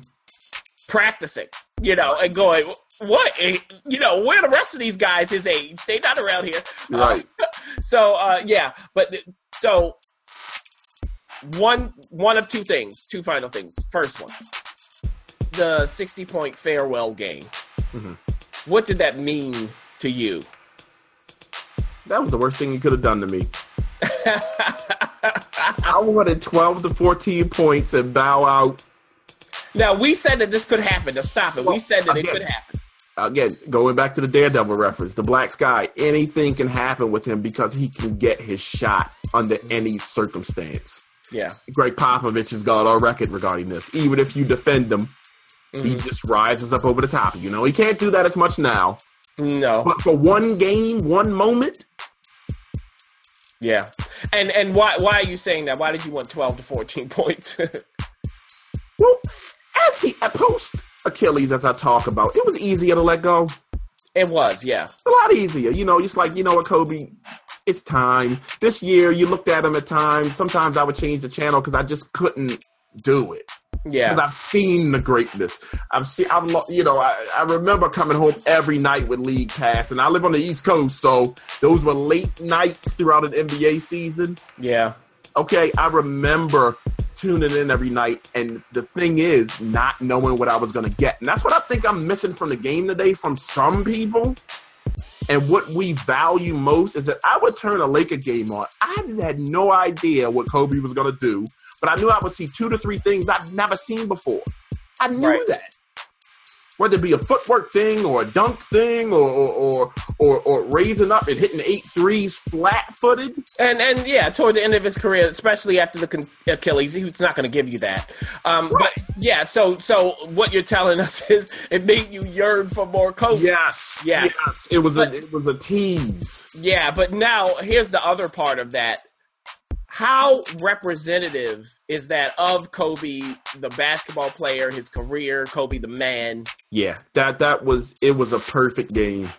practicing, you know, and going, what? Eh, You know, where are the rest of these guys his age? They not around here. Uh, Right. so uh, yeah, but so one one of two things, two final things. First one, the sixty point farewell game. Mhm. What did that mean to you? That was the worst thing you could have done to me. I wanted 12 to 14 points and bow out. now we said that this could happen. To stop it, we said that it could happen. Again, going back to the Daredevil reference, the black sky, anything can happen with him because he can get his shot under any circumstance. Yeah, Gregg Popovich has got on record regarding this. Even if you defend him, mm-hmm. he just rises up over the top. You know, he can't do that as much now. No, but for one game, one moment. Yeah, and and why why are you saying that? Why did you want twelve to fourteen points? well, as he post Achilles, as I talk about, it was easier to let go. It was, yeah, a lot easier. You know, just like you know what, Kobe, it's time. This year, you looked at him at times. Sometimes I would change the channel because I just couldn't do it. Yeah, because I've seen the greatness. I've seen. I've you know. I, I remember coming home every night with League Pass, and I live on the East Coast, so those were late nights throughout an NBA season. Yeah. Okay, I remember tuning in every night, and the thing is, not knowing what I was going to get, and that's what I think I'm missing from the game today from some people. And what we value most is that I would turn a Laker game on. I had no idea what Kobe was going to do, but I knew I would see two to three things I'd never seen before. I knew right. that whether it be a footwork thing or a dunk thing or or or, or raising up and hitting eight threes flat footed. And and yeah, toward the end of his career, especially after the Achilles, he's not going to give you that. Um, right. But yeah, so so what you're telling us is it made you yearn for more coaching. Yes, yes, yes. It was but, a it was a tease. Yeah, but now here's the other part of that how representative is that of Kobe, the basketball player, his career, Kobe the man? Yeah, that that was it was a perfect game.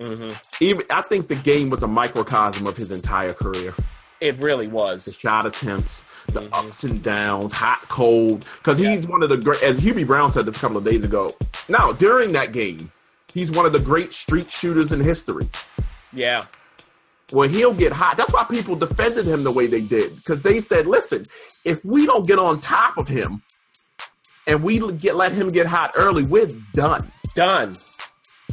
Mm-hmm. Even I think the game was a microcosm of his entire career. It really was. The shot attempts, the mm-hmm. ups and downs, hot, cold. Because he's yeah. one of the great. As Hubie Brown said this a couple of days ago. Now during that game, he's one of the great street shooters in history. Yeah where he'll get hot. That's why people defended him the way they did because they said, "Listen, if we don't get on top of him and we get let him get hot early, we're done. Done.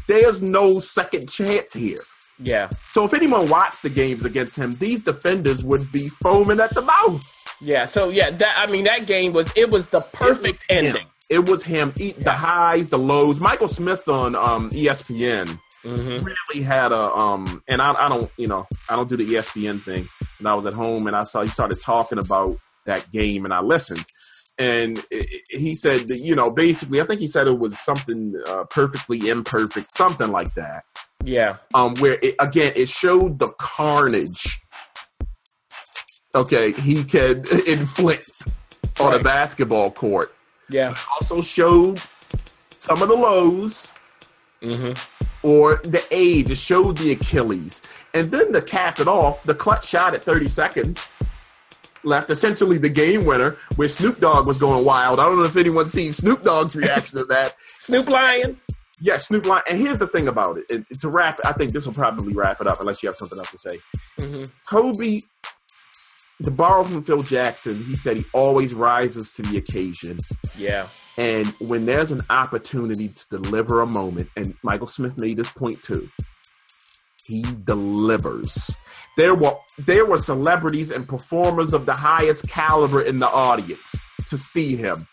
There's no second chance here." Yeah. So if anyone watched the games against him, these defenders would be foaming at the mouth. Yeah. So yeah, that I mean that game was it was the perfect it was ending. It was him eat yeah. the highs, the lows. Michael Smith on um, ESPN mm-hmm. really had a um and I, I don't you know I don't do the ESPN thing. And I was at home and I saw he started talking about that game and I listened. And it, he said that you know basically I think he said it was something uh, perfectly imperfect something like that. Yeah. Um where it, again it showed the carnage. Okay he could inflict on right. a basketball court. Yeah. Also showed some of the lows mm-hmm or the age. It showed the Achilles. And then to cap it off, the clutch shot at 30 seconds left essentially the game winner where Snoop Dogg was going wild. I don't know if anyone's seen Snoop Dogg's reaction to that. Snoop Lion. Yeah, Snoop Lion. And here's the thing about it. it. To wrap, I think this will probably wrap it up unless you have something else to say. Mm-hmm. Kobe, to borrow from Phil Jackson, he said he always rises to the occasion. Yeah. And when there's an opportunity to deliver a moment, and Michael Smith made this point too, he delivers. There were there were celebrities and performers of the highest caliber in the audience to see him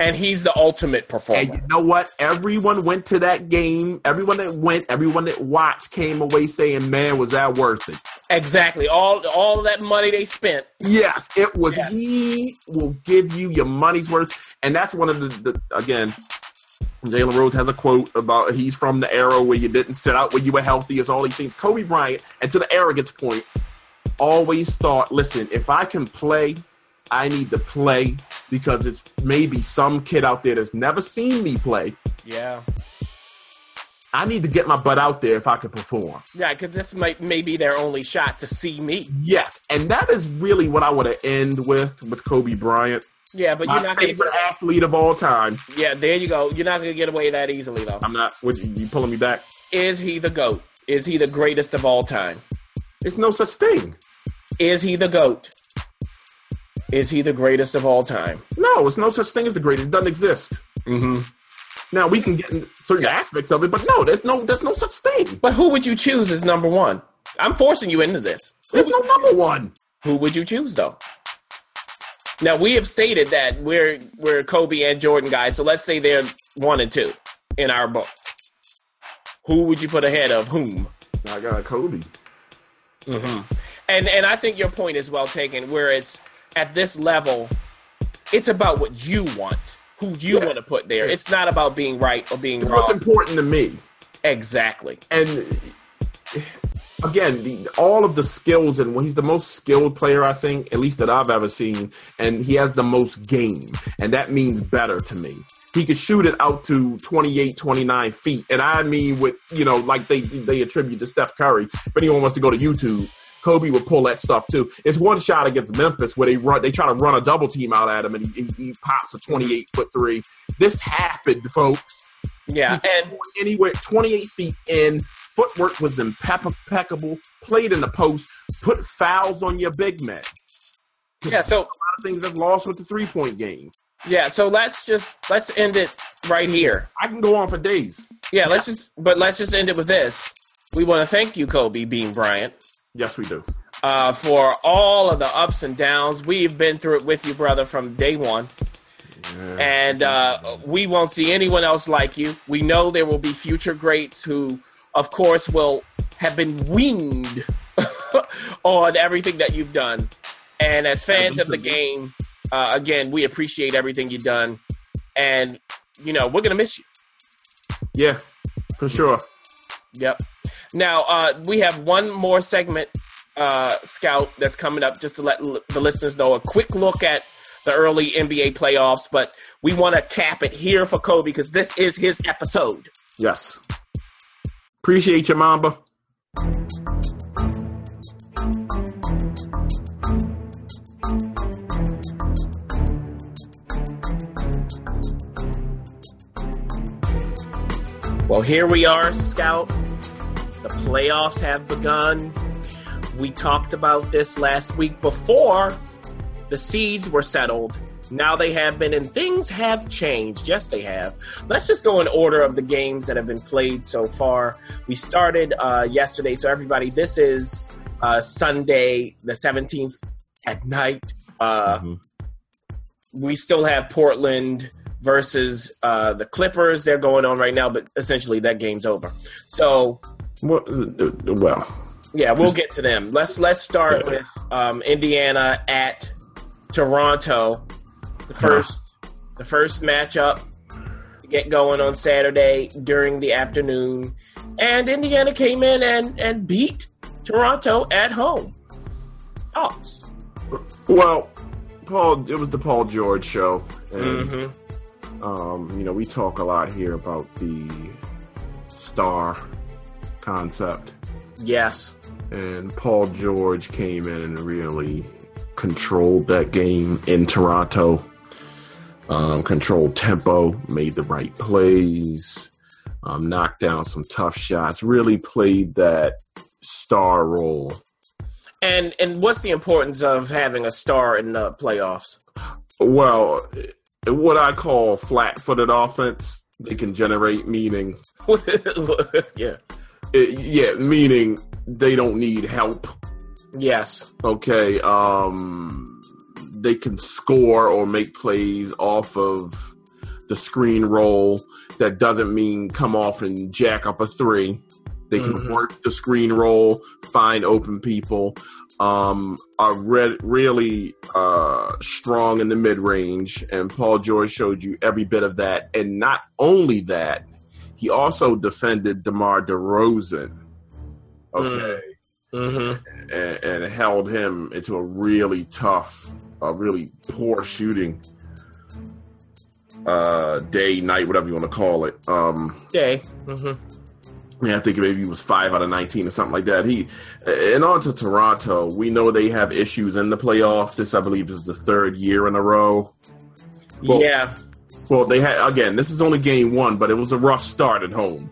and he's the ultimate performer. And you know what? Everyone went to that game. Everyone that went, everyone that watched came away saying, "Man, was that worth it?" Exactly. All all that money they spent. Yes, it was. Yes. He will give you your money's worth, and that's one of the, the again. Jalen Rose has a quote about he's from the era where you didn't sit out when you were healthy. It's all these things. Kobe Bryant, and to the arrogance point, always thought, listen, if I can play I need to play because it's maybe some kid out there that's never seen me play. Yeah. I need to get my butt out there if I can perform. Yeah, because this might may be their only shot to see me. Yes, and that is really what I want to end with with Kobe Bryant. Yeah, but my you're not favorite gonna... athlete of all time. Yeah, there you go. You're not going to get away that easily, though. I'm not. What, you pulling me back? Is he the goat? Is he the greatest of all time? There's no such thing. Is he the goat? Is he the greatest of all time? No, it's no such thing as the greatest. It doesn't exist. Mm-hmm. Now we can get in certain aspects of it, but no, there's no there's no such thing. But who would you choose as number one? I'm forcing you into this. There's no number one. Who would you choose though? Now we have stated that we're we're Kobe and Jordan guys, so let's say they're one and two in our book. Who would you put ahead of whom? I got Kobe. Mm-hmm. And and I think your point is well taken, where it's at this level, it's about what you want. who you Yeah. want to put there. It's not about being right or being It's what's important to me. Exactly. and again, the, all of the skills and he's the most skilled player I think, at least that I've ever seen, and he has the most game, and that means better to me. He could shoot it out to 28, 29 feet, and I mean with you know like they they attribute to Steph Curry. If anyone wants to go to YouTube. Kobe would pull that stuff too. It's one shot against Memphis where they run, they try to run a double team out at him, and he, he, pops a twenty-eight foot three. This happened, folks Yeah, and anywhere 28 feet in. Footwork was impeccable. Played in the post. Put fouls on your big men. yeah, so A lot of things have lost with the three point game. yeah, so let's just let's end it right here. I can go on for days. Yeah, let's just but let's just end it with this. We want to thank you, Kobe Bean Bryant, Yes, we do. uh, for all of the ups and downs. We've been through it with you, brother, from day one. And uh, we won't see anyone else like you. We know there will be future greats who, of course, will have been weaned on everything that you've done. And as fans of the game, uh, again, we appreciate everything you've done. And, you know, we're going to miss you. Yeah, for sure. Yep. Now uh, we have one more segment, uh, Scout, that's coming up. Just to let l- the listeners know, a quick look at the early NBA playoffs. But we want to cap it here for Kobe because this is his episode. Yes. Appreciate you, Mamba. Well, here we are, Scout. The playoffs have begun. We talked about this last week before the seeds were settled. Now they have been, and things have changed. Yes, they have. Let's just go in order of the games that have been played so far. We started uh, yesterday, so everybody, this is uh, Sunday, the 17th at night. Uh, we still have Portland versus uh, the Clippers. They're going on right now, but essentially that game's over. So Well, uh, well, yeah, we'll get to them. Let's let's start with um, Indiana at Toronto. The first the first matchup to get going on Saturday during the afternoon, and Indiana came in and and beat Toronto at home. Thoughts? well, Paul. It was the Paul George show, and Mm-hmm. um, you know we talk a lot here about the star concept. Yes. and Paul George came in and really controlled that game in Toronto. Um, controlled tempo, made the right plays, um, knocked down some tough shots. Really played that star role. And and what's the importance of having a star in the playoffs? Well, what I call flat-footed offense, they can generate meaning. yeah. It, yeah, meaning they don't need help. Yes. okay um they can score or make plays off of the screen roll that doesn't mean come off and jack up a three they can Mhm. work the screen roll find open people um are re- really uh strong in the mid-range and paul george showed you every bit of that and not only that he also defended DeMar DeRozan. okay Mm-hmm. and, and held him into a really tough, a really poor shooting uh, day, night, whatever you want to call it. Um, Day. Mm-hmm. yeah, I think maybe he was five out of nineteen or something like that. He and on to Toronto. We know they have issues in the playoffs. This, I believe, is the third year in a row. Well- yeah. Well, they had again. This is only game one, but it was a rough start at home.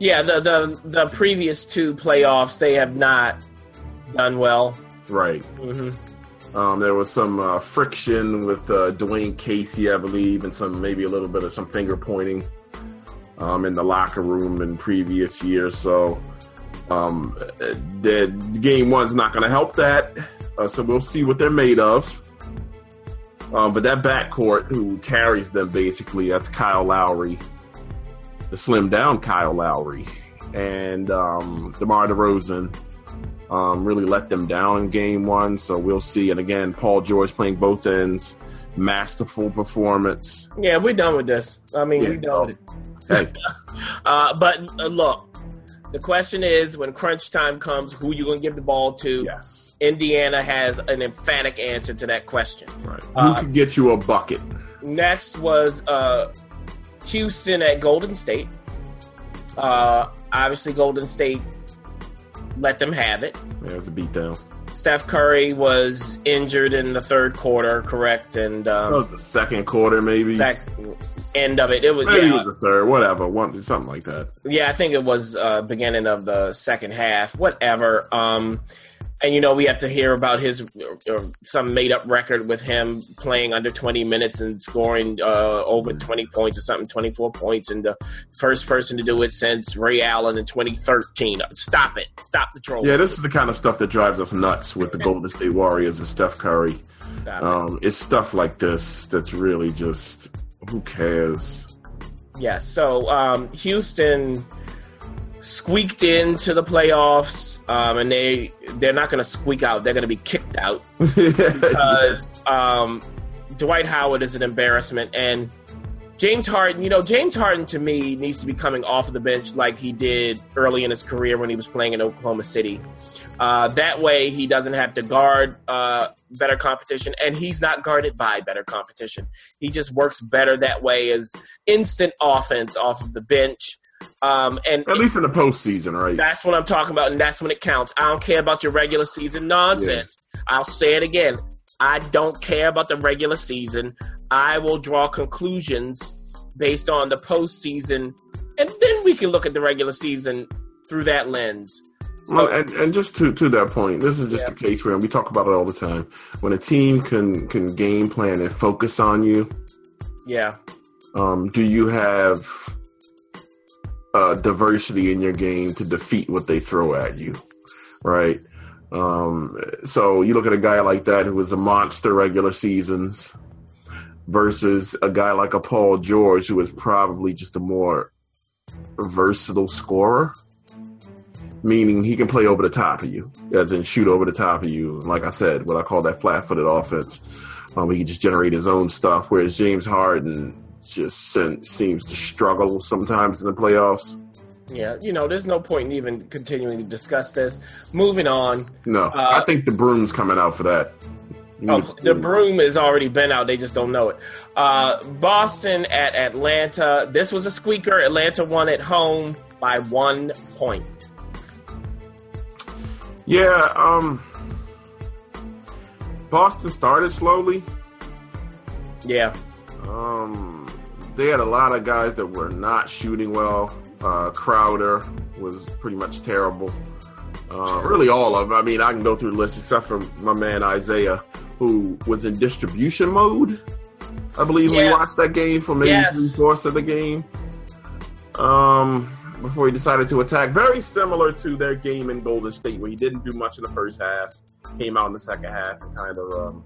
Yeah, the, the the previous two playoffs they have not done well. Right. Mm-hmm. Um, there was some uh, friction with uh, Dwane Casey, I believe, and some maybe a little bit of some finger pointing um, in the locker room in previous years. So um, the, the game one's not going to help that. Uh, so we'll see what they're made of. Um, but that backcourt who carries them basically, that's Kyle Lowry, the slim down Kyle Lowry, and um, DeMar DeRozan um, really let them down in game one. So we'll see. And again, Paul George playing both ends, masterful performance. Yeah, we're done with this. I mean, Yeah, we're done with it. Hey, Uh, but uh, look, the question is when crunch time comes, who you going to give the ball to? yes, Indiana has an emphatic answer to that question. right. Uh, Who could get you a bucket? Next was uh, Houston at Golden State. Uh, obviously, Golden State let them have it. There's a beatdown. Steph Curry was injured in the third quarter, correct? And um, was the second quarter, maybe. that end of it, it was Maybe yeah, it was the third, whatever, one something like that. yeah. I think it was uh, beginning of the second half, whatever. Um, and you know we have to hear about his uh, some made up record with him playing under 20 minutes and scoring uh, over 20 points or something 24 points and the first person to do it since Ray Allen in 2013 stop it stop the troll Yeah, this is the kind of stuff that drives us nuts with the Golden State Warriors and Steph Curry. Stop it. Um, it's stuff like this that's really just who cares. Yes. So um, Houston squeaked into the playoffs, um, and they they're not going to squeak out. They're going to be kicked out because um, Dwight Howard is an embarrassment, and James Harden. You know, James Harden to me needs to be coming off of the bench like he did early in his career when he was playing in Oklahoma City. Uh, that way, he doesn't have to guard uh, better competition, and he's not guarded by better competition. He just works better that way as instant offense off of the bench. Um, and At least in the postseason, right? that's what I'm talking about, and that's when it counts. I don't care about your regular season nonsense. I'll say it again. I don't care about the regular season. I will draw conclusions based on the postseason, and then we can look at the regular season through that lens. So, Well, and, and just to, to that point, this is just Yeah. a case where we talk about it all the time. When a team can can game plan and focus on you, yeah, um, do you have uh, diversity in your game to defeat what they throw at you, right? Um, so you look at a guy like that who was a monster regular seasons versus a guy like a Paul George who is probably just a more versatile scorer, meaning he can play over the top of you, as in shoot over the top of you. Like I said, what I call that flat-footed offense. Um, he can just generate his own stuff, whereas James Harden just seems to struggle sometimes in the playoffs. yeah. You know, there's no point in even continuing to discuss this. Moving on. No, Uh, I think the broom's coming out for that. Oh, the broom has already been out. They just don't know it. Uh, Boston at Atlanta. This was a squeaker. Atlanta won at home by one point. Yeah, um, Boston started slowly. Yeah. Um, they had a lot of guys that were not shooting well. Uh, Crowder was pretty much terrible. Uh, really, all of them. I mean, I can go through the list except for my man Isaiah, who was in distribution mode. I believe we watched that game for maybe Yes. three fourths of the game. Um, before he decided to attack, very similar to their game in Golden State, where he didn't do much in the first half, came out in the second half, and kind of um,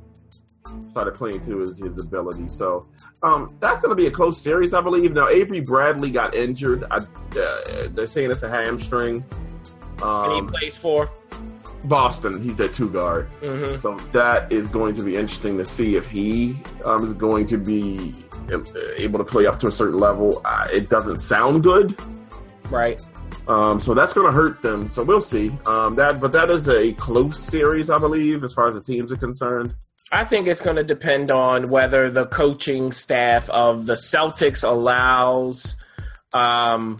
started playing to his, his ability. So um, that's going to be a close series, I believe. Now Avery Bradley got injured. I, uh, they're saying it's a hamstring. And he Um, plays for. Boston, he's their two guard. hmm So that is going to be interesting to see if he um, is going to be um, able to play up to a certain level. Uh, it doesn't sound good. Right. Um, so that's going to hurt them. So we'll see. Um, that, but that is a close series, I believe, as far as the teams are concerned. I think it's going to depend on whether the coaching staff of the Celtics allows um,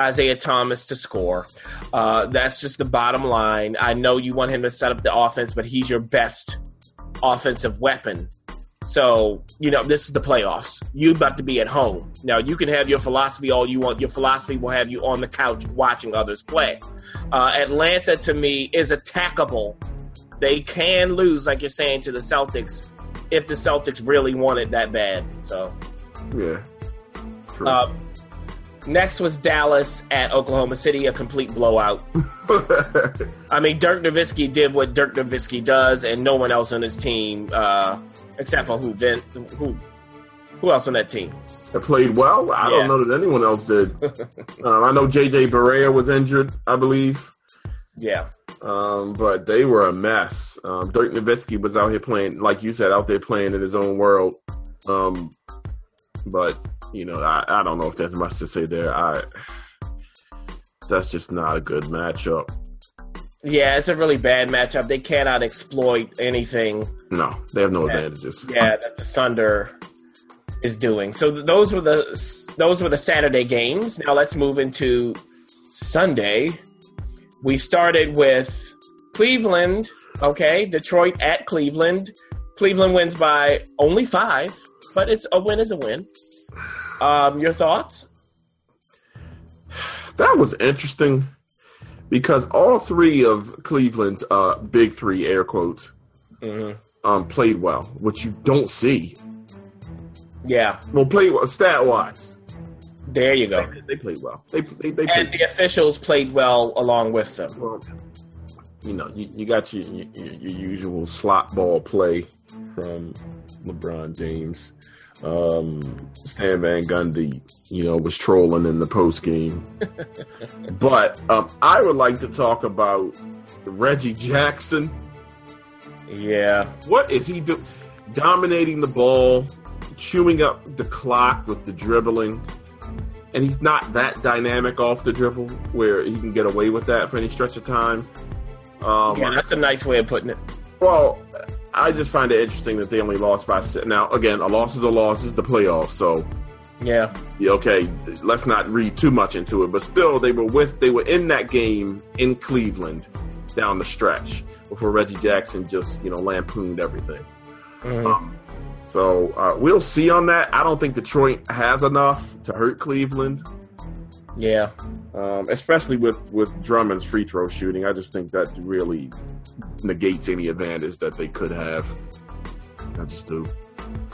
Isaiah Thomas to score. Uh, that's just the bottom line. I know you want him to set up the offense, but he's your best offensive weapon. So, you know, this is the playoffs. You about to be at home. Now, you can have your philosophy all you want. Your philosophy will have you on the couch watching others play. Uh, Atlanta, to me, is attackable. They can lose, like you're saying, to the Celtics if the Celtics really want it that bad. So, Yeah. True. uh, next was Dallas at Oklahoma City, a complete blowout. I mean, Dirk Nowitzki did what Dirk Nowitzki does, and no one else on his team, uh, except for who, Vin, who, who else on that team? That played well. I Yeah. don't know that anyone else did. um, I know JJ Barea was injured, I believe. Yeah. Um, but they were a mess. Um, Dirk Nowitzki was out here playing, like you said, out there playing in his own world. Um, but you know, I, I don't know if there's much to say there. I that's just not a good matchup. Yeah, it's a really bad matchup. They cannot exploit anything. No, they have no Yeah. advantages. Yeah, that the Thunder is doing. So th- those were the those were the Saturday games. Now let's move into Sunday. We started with Cleveland. Okay, Detroit at Cleveland. Cleveland wins by only five, but it's a win is a win. Um, your thoughts? That was interesting because all three of Cleveland's uh, big three air quotes Mhm. um, played well, which you don't see. Yeah, Well, played well stat wise. There you go. They played well. They they, they And the officials played well along with them. well. You know, you, you got your, your your usual slot ball play from LeBron James. Um, Stan Van Gundy, you know, was trolling in the post game. but um, I would like to talk about Reggie Jackson. Yeah, What is he do? Dominating the ball, chewing up the clock with the dribbling, and he's not that dynamic off the dribble where he can get away with that for any stretch of time. Um, yeah, that's a nice way of putting it. well, I just find it interesting that they only lost by six. Now, again, a loss is a loss. Is the playoffs, so Yeah, yeah, okay. Let's not read too much into it, but still, they were with they were in that game in Cleveland down the stretch before Reggie Jackson just you know lampooned everything. Mhm. Um, so uh, we'll see on that. I don't think Detroit has enough to hurt Cleveland, yeah. um, especially with with Drummond's free throw shooting. I just think that really negates any advantage that they could have. I just do.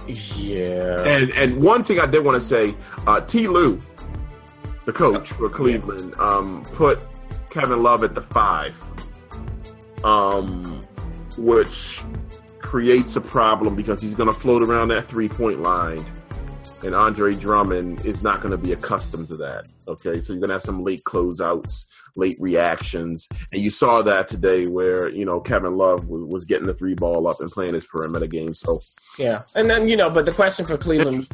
Yeah. And and one thing I did want to say, uh, T. Lue, the coach for Cleveland, um, put Kevin Love at the five, um, which creates a problem because he's going to float around that three point line, and Andre Drummond is not going to be accustomed to that. Okay, so you're going to have some late closeouts, late reactions, and you saw that today where you know Kevin Love was, was getting the three ball up and playing his perimeter game. So Yeah. And then, you know, but the question for Cleveland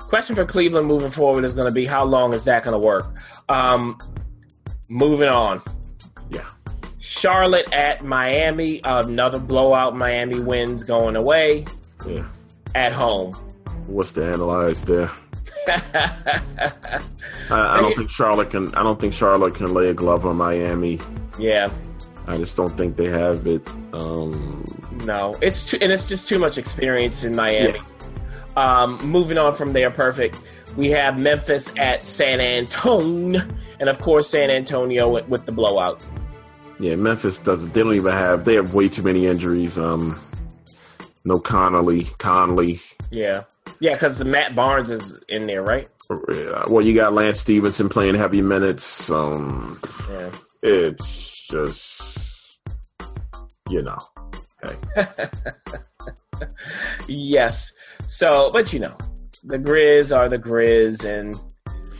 question for Cleveland moving forward is going to be how long is that going to work? Um, moving on. Yeah. Charlotte at Miami. Another blowout. Miami wins going away Yeah. at home. What's to analyze there? I, I don't think Charlotte can. I don't think Charlotte can lay a glove on Miami. yeah. I just don't think they have it. Um, No, it's too, and it's just too much experience in Miami. Um, moving on from there, perfect. We have Memphis at San Antonio, and of course San Antonio with, with the blowout. Yeah, Memphis doesn't. They don't even have. They have way too many injuries. Um, no Connolly, Conley. Yeah, yeah, because Matt Barnes is in there, right? Uh, Well, you got Lance Stephenson playing heavy minutes. Um, Yeah. it's just, you know, hey. Yes. So, but you know, the Grizz are the Grizz, and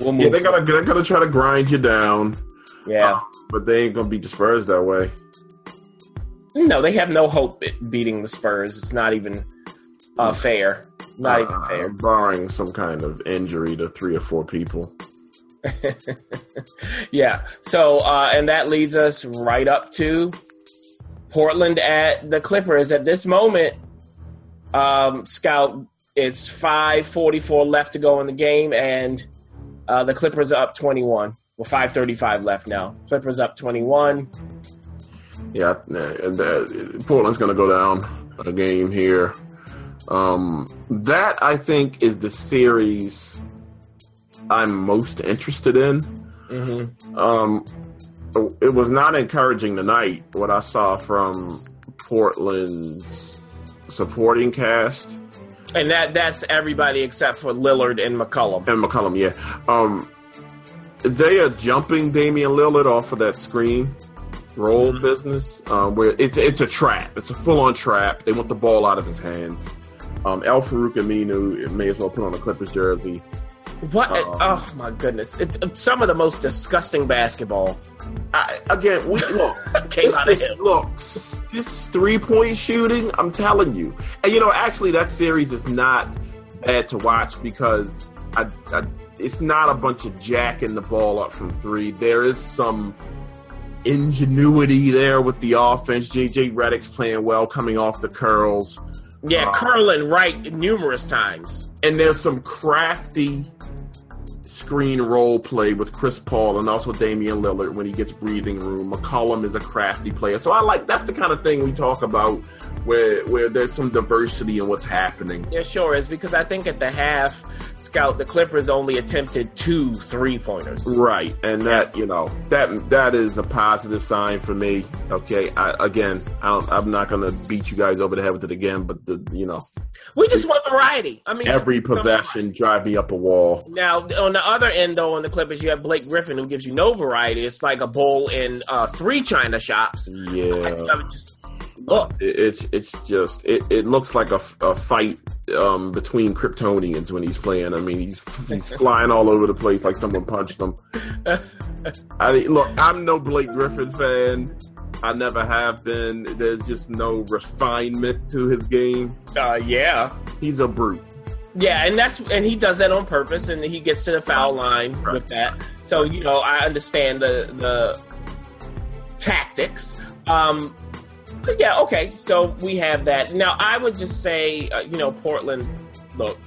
we'll move. yeah, they're gonna they're gonna try to grind you down. Yeah. But they ain't gonna beat the Spurs that way. No, they have no hope at beating the Spurs. It's not even uh, fair. Not even Uh, fair. barring some kind of injury to three or four people. yeah. So, uh, and that leads us right up to Portland at the Clippers. At this moment, um, Scout, it's 5.44 left to go in the game, and uh, the Clippers are up 21. Well, 5.35 left now. Clippers up 21. Yeah, and uh, Portland's going to go down a game here. Um, that I think is the series I'm most interested in. hmm Um, it was not encouraging tonight what I saw from Portland's supporting cast And that that's everybody except for Lillard and McCollum. and McCollum. Yeah, um, they are jumping Damian Lillard off of that screen roll Mhm. business um, where it's it's a trap. It's a full on trap. They want the ball out of his hands. Um, Al-Farouq Aminu may as well put on a Clippers jersey. What? Um, oh my goodness! It's, it's, some of the most disgusting basketball. I, again, we look. this, look, this three point shooting. I'm telling you, and you know, actually, that series is not bad to watch because I, I, it's not a bunch of jacking the ball up from three. There is some ingenuity there with the offense. JJ Redick's playing well, coming off the curls. Yeah, uh, curling right numerous times. And there's some crafty screen roll play with Chris Paul and also Damian Lillard when he gets breathing room. McCollum is a crafty player. So I like that's the kind of thing we talk about where where there's some diversity in what's happening. Yeah, sure is because I think at the half scout the Clippers only attempted two three pointers. Right. And that, you know, that that is a positive sign for me. Okay. I, again, I am not going to beat you guys over the head with it again, but the you know, we just want variety. I mean, every possession drive me up a wall. Now, on the other end, though, on the Clippers, you have Blake Griffin, who gives you no variety. It's like a bowl in uh, three China shops. Yeah, I, would just look. It, it's it's just it, it looks like a, a fight um, between Kryptonians when he's playing. I mean, he's he's flying all over the place like someone punched him. I mean, look, I'm no Blake Griffin fan. I never have been. There's just no refinement to his game. Uh, yeah, he's a brute. Yeah, and that's and he does that on purpose, and he gets to the foul line right. with that. So you know, I understand the the tactics. Um, but yeah, okay. So we have that. Now, I would just say, uh, you know, Portland. Look,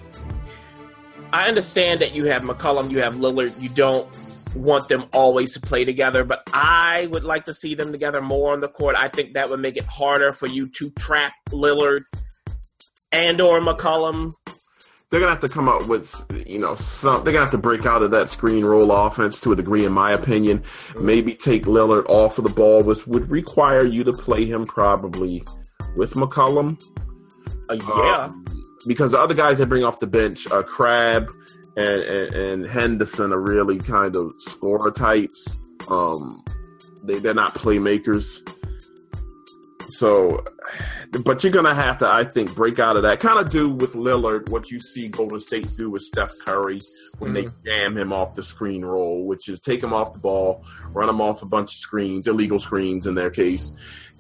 I understand that you have McCollum, you have Lillard. You don't want them always to play together, but I would like to see them together more on the court. I think that would make it harder for you to trap Lillard and or McCollum. They're gonna have to come up with, you know, some. They're gonna have to break out of that screen roll offense to a degree, in my opinion. Maybe take Lillard off of the ball, which would require you to play him probably with McCollum. Uh, yeah, um, because the other guys they bring off the bench, uh, Crabbe and, and, and Henderson are really kind of scorer types. Um, they they're not playmakers. So, but you're gonna have to, I think, break out of that. Kind of do with Lillard what you see Golden State do with Steph Curry when mm-hmm. they jam him off the screen roll, which is take him off the ball, run him off a bunch of screens, illegal screens in their case,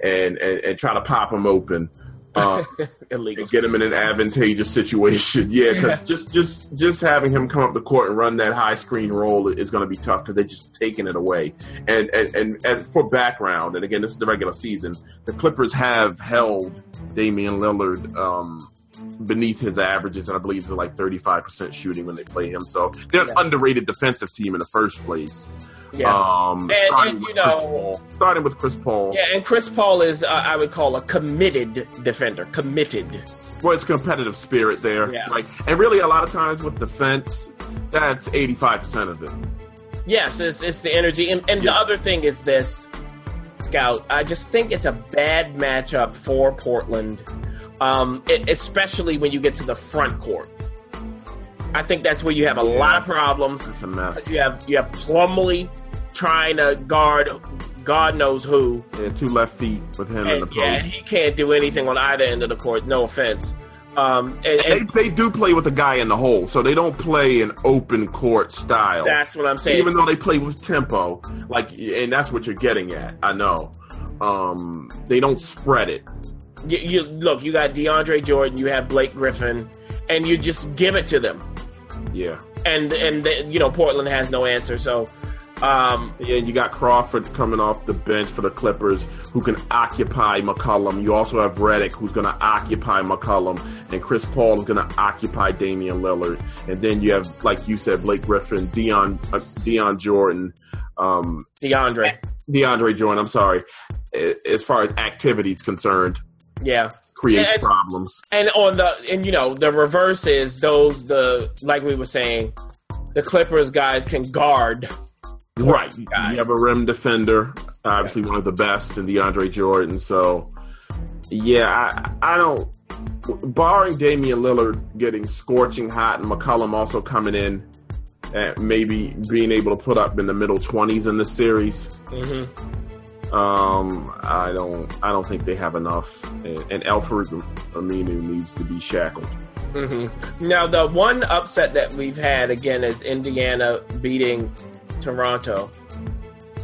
and and, and try to pop him open uh, Illegal. get him in an advantageous situation. Yeah, because just just just having him come up the court and run that high screen roll is going to be tough because they're just taking it away. And, and and as for background, and again, this is the regular season. The Clippers have held Damian Lillard. Um, beneath his averages, and I believe they're like 35% shooting when they play him. So they're an underrated defensive team in the first place. Yeah. Um, and, and you know, starting with Chris Paul. Yeah, and Chris Paul is, uh, I would call, a committed defender. Committed. Well, it's competitive spirit there. Yeah. Like, and really, a lot of times with defense, that's eighty-five percent of it. Yes, it's, it's the energy, and, and yeah. the other thing is this, Scout. I just think it's a bad matchup for Portland, um, it, especially when you get to the front court. I think that's where you have a lot of problems. It's a mess. You have you have Plumlee trying to guard God knows who. And two left feet with him and, in the post. Yeah, he can't do anything on either end of the court. No offense. Um, and, and they, they, do play with a guy in the hole, so they don't play an open court style. That's what I'm saying. Even though they play with tempo, like, and that's what you're getting at. I know. Um, they don't spread it. You, you look. You got DeAndre Jordan. You have Blake Griffin, and you just give it to them. Yeah. And and the, you know Portland has no answer. So um, yeah, you got Crawford coming off the bench for the Clippers, who can occupy McCollum. You also have Redick, who's going to occupy McCollum, and Chris Paul is going to occupy Damian Lillard. And then you have, like you said, Blake Griffin, Dion, uh, Dion Jordan, um, DeAndre, DeAndre Jordan. I'm sorry, as far as activities concerned. Yeah, creates and, problems. And on the and you know the reverse is those the like we were saying, the Clippers guys can guard. Right, you have a rim defender, obviously one of the best, in DeAndre Jordan. So, yeah, I, I don't. Barring Damian Lillard getting scorching hot and McCollum also coming in, and maybe being able to put up in the middle twenties in the series. Mm-hmm um, I don't. I don't think they have enough. And, and Al-Farouq Aminu needs to be shackled. Mm-hmm. Now, the one upset that we've had again is Indiana beating Toronto.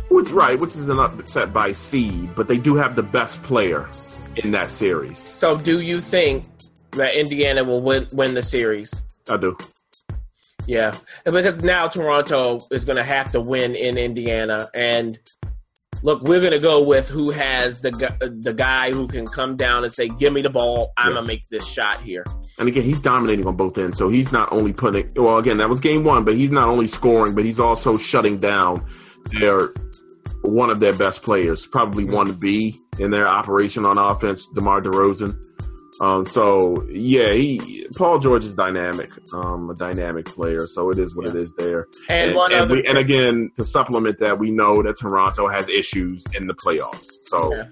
Which, right, which is an upset by seed, but they do have the best player in that series. So, do you think that Indiana will win, win the series? I do. Yeah, because now Toronto is going to have to win in Indiana, and look, we're going to go with who has the the guy who can come down and say, "Give me the ball, I'm yeah. gonna make this shot here." And again, he's dominating on both ends, so he's not only putting. Well, again, that was game one, but he's not only scoring, but he's also shutting down their one of their best players, probably one B in their operation on offense, DeMar DeRozan. Um, so yeah, he Paul George is dynamic, um, a dynamic player. So it is what yeah. it is there. And, and, and, we, and, again, to supplement that, we know that Toronto has issues in the playoffs. So. Yeah.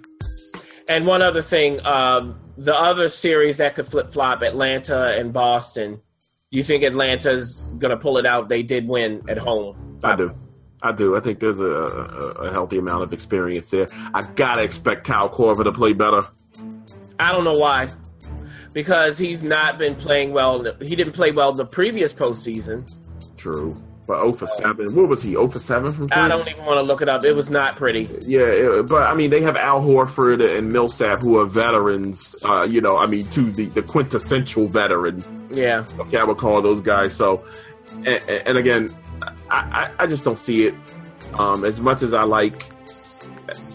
And one other thing, um, the other series that could flip flop, Atlanta and Boston. You think Atlanta's going to pull it out? They did win at home. I do. I do. I think there's a, a, a healthy amount of experience there. I gotta expect Kyle Korver to play better. I don't know why because he's not been playing well. He didn't play well the previous postseason. True. But 0 for 7. What was he? 0 for 7 from three? I don't even want to look it up. It was not pretty. Yeah, it, but I mean, they have Al Horford and Millsap who are veterans. Uh, you know, I mean, to the, the quintessential veteran. Yeah. Okay, I would call those guys. So, and, and again, I, I, I, just don't see it. Um, as much as I like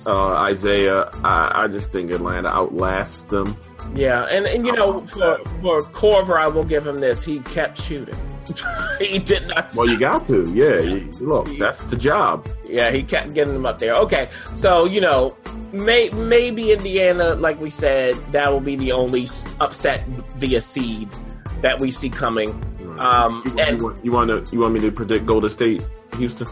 uh, Isaiah, I, I just think Atlanta outlasts them. Yeah, and, and you know, for for Korver, I will give him this. He kept shooting. he did not. Stop. Well, you got to. Yeah, you, look, that's the job. Yeah, he kept getting them up there. Okay, so you know, may, maybe Indiana, like we said, that will be the only upset via seed that we see coming. Right. Um, you, and, you want, you want to you want me to predict Golden State, Houston?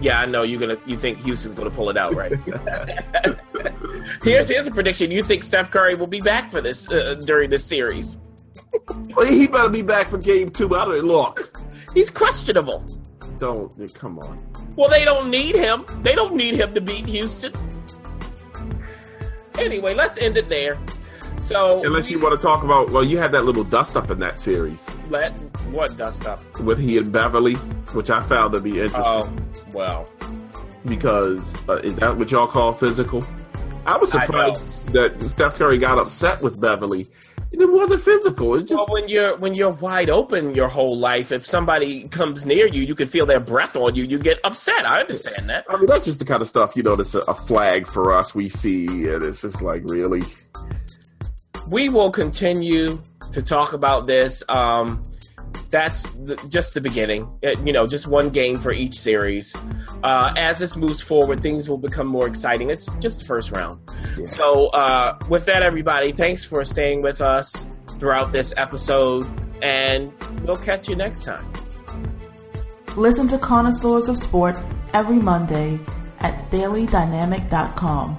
Yeah, I know you're gonna. You think Houston's gonna pull it out, right? here's here's a prediction. You think Steph Curry will be back for this uh, during this series? Well, he better be back for game two. I don't look. He's questionable. Don't come on. Well, they don't need him. They don't need him to beat Houston. Anyway, let's end it there. So unless we, you want to talk about, well, you had that little dust up in that series. Let what dust up with he and Beverley, which I found to be interesting. Oh, well, because uh, is that what y'all call physical? I was surprised I that Steph Curry got upset with Beverley. It wasn't physical. It's just well, when you're when you're wide open your whole life, if somebody comes near you, you can feel their breath on you. You get upset. I understand that. I mean, that's just the kind of stuff you know. That's a, a flag for us. We see, and it's just like really we will continue to talk about this. Um, that's the, just the beginning. It, you know, just one game for each series. Uh, as this moves forward, things will become more exciting. It's just the first round. Yeah. So, uh, with that, everybody, thanks for staying with us throughout this episode, and we'll catch you next time. Listen to Connoisseurs of Sport every Monday at dailydynamic.com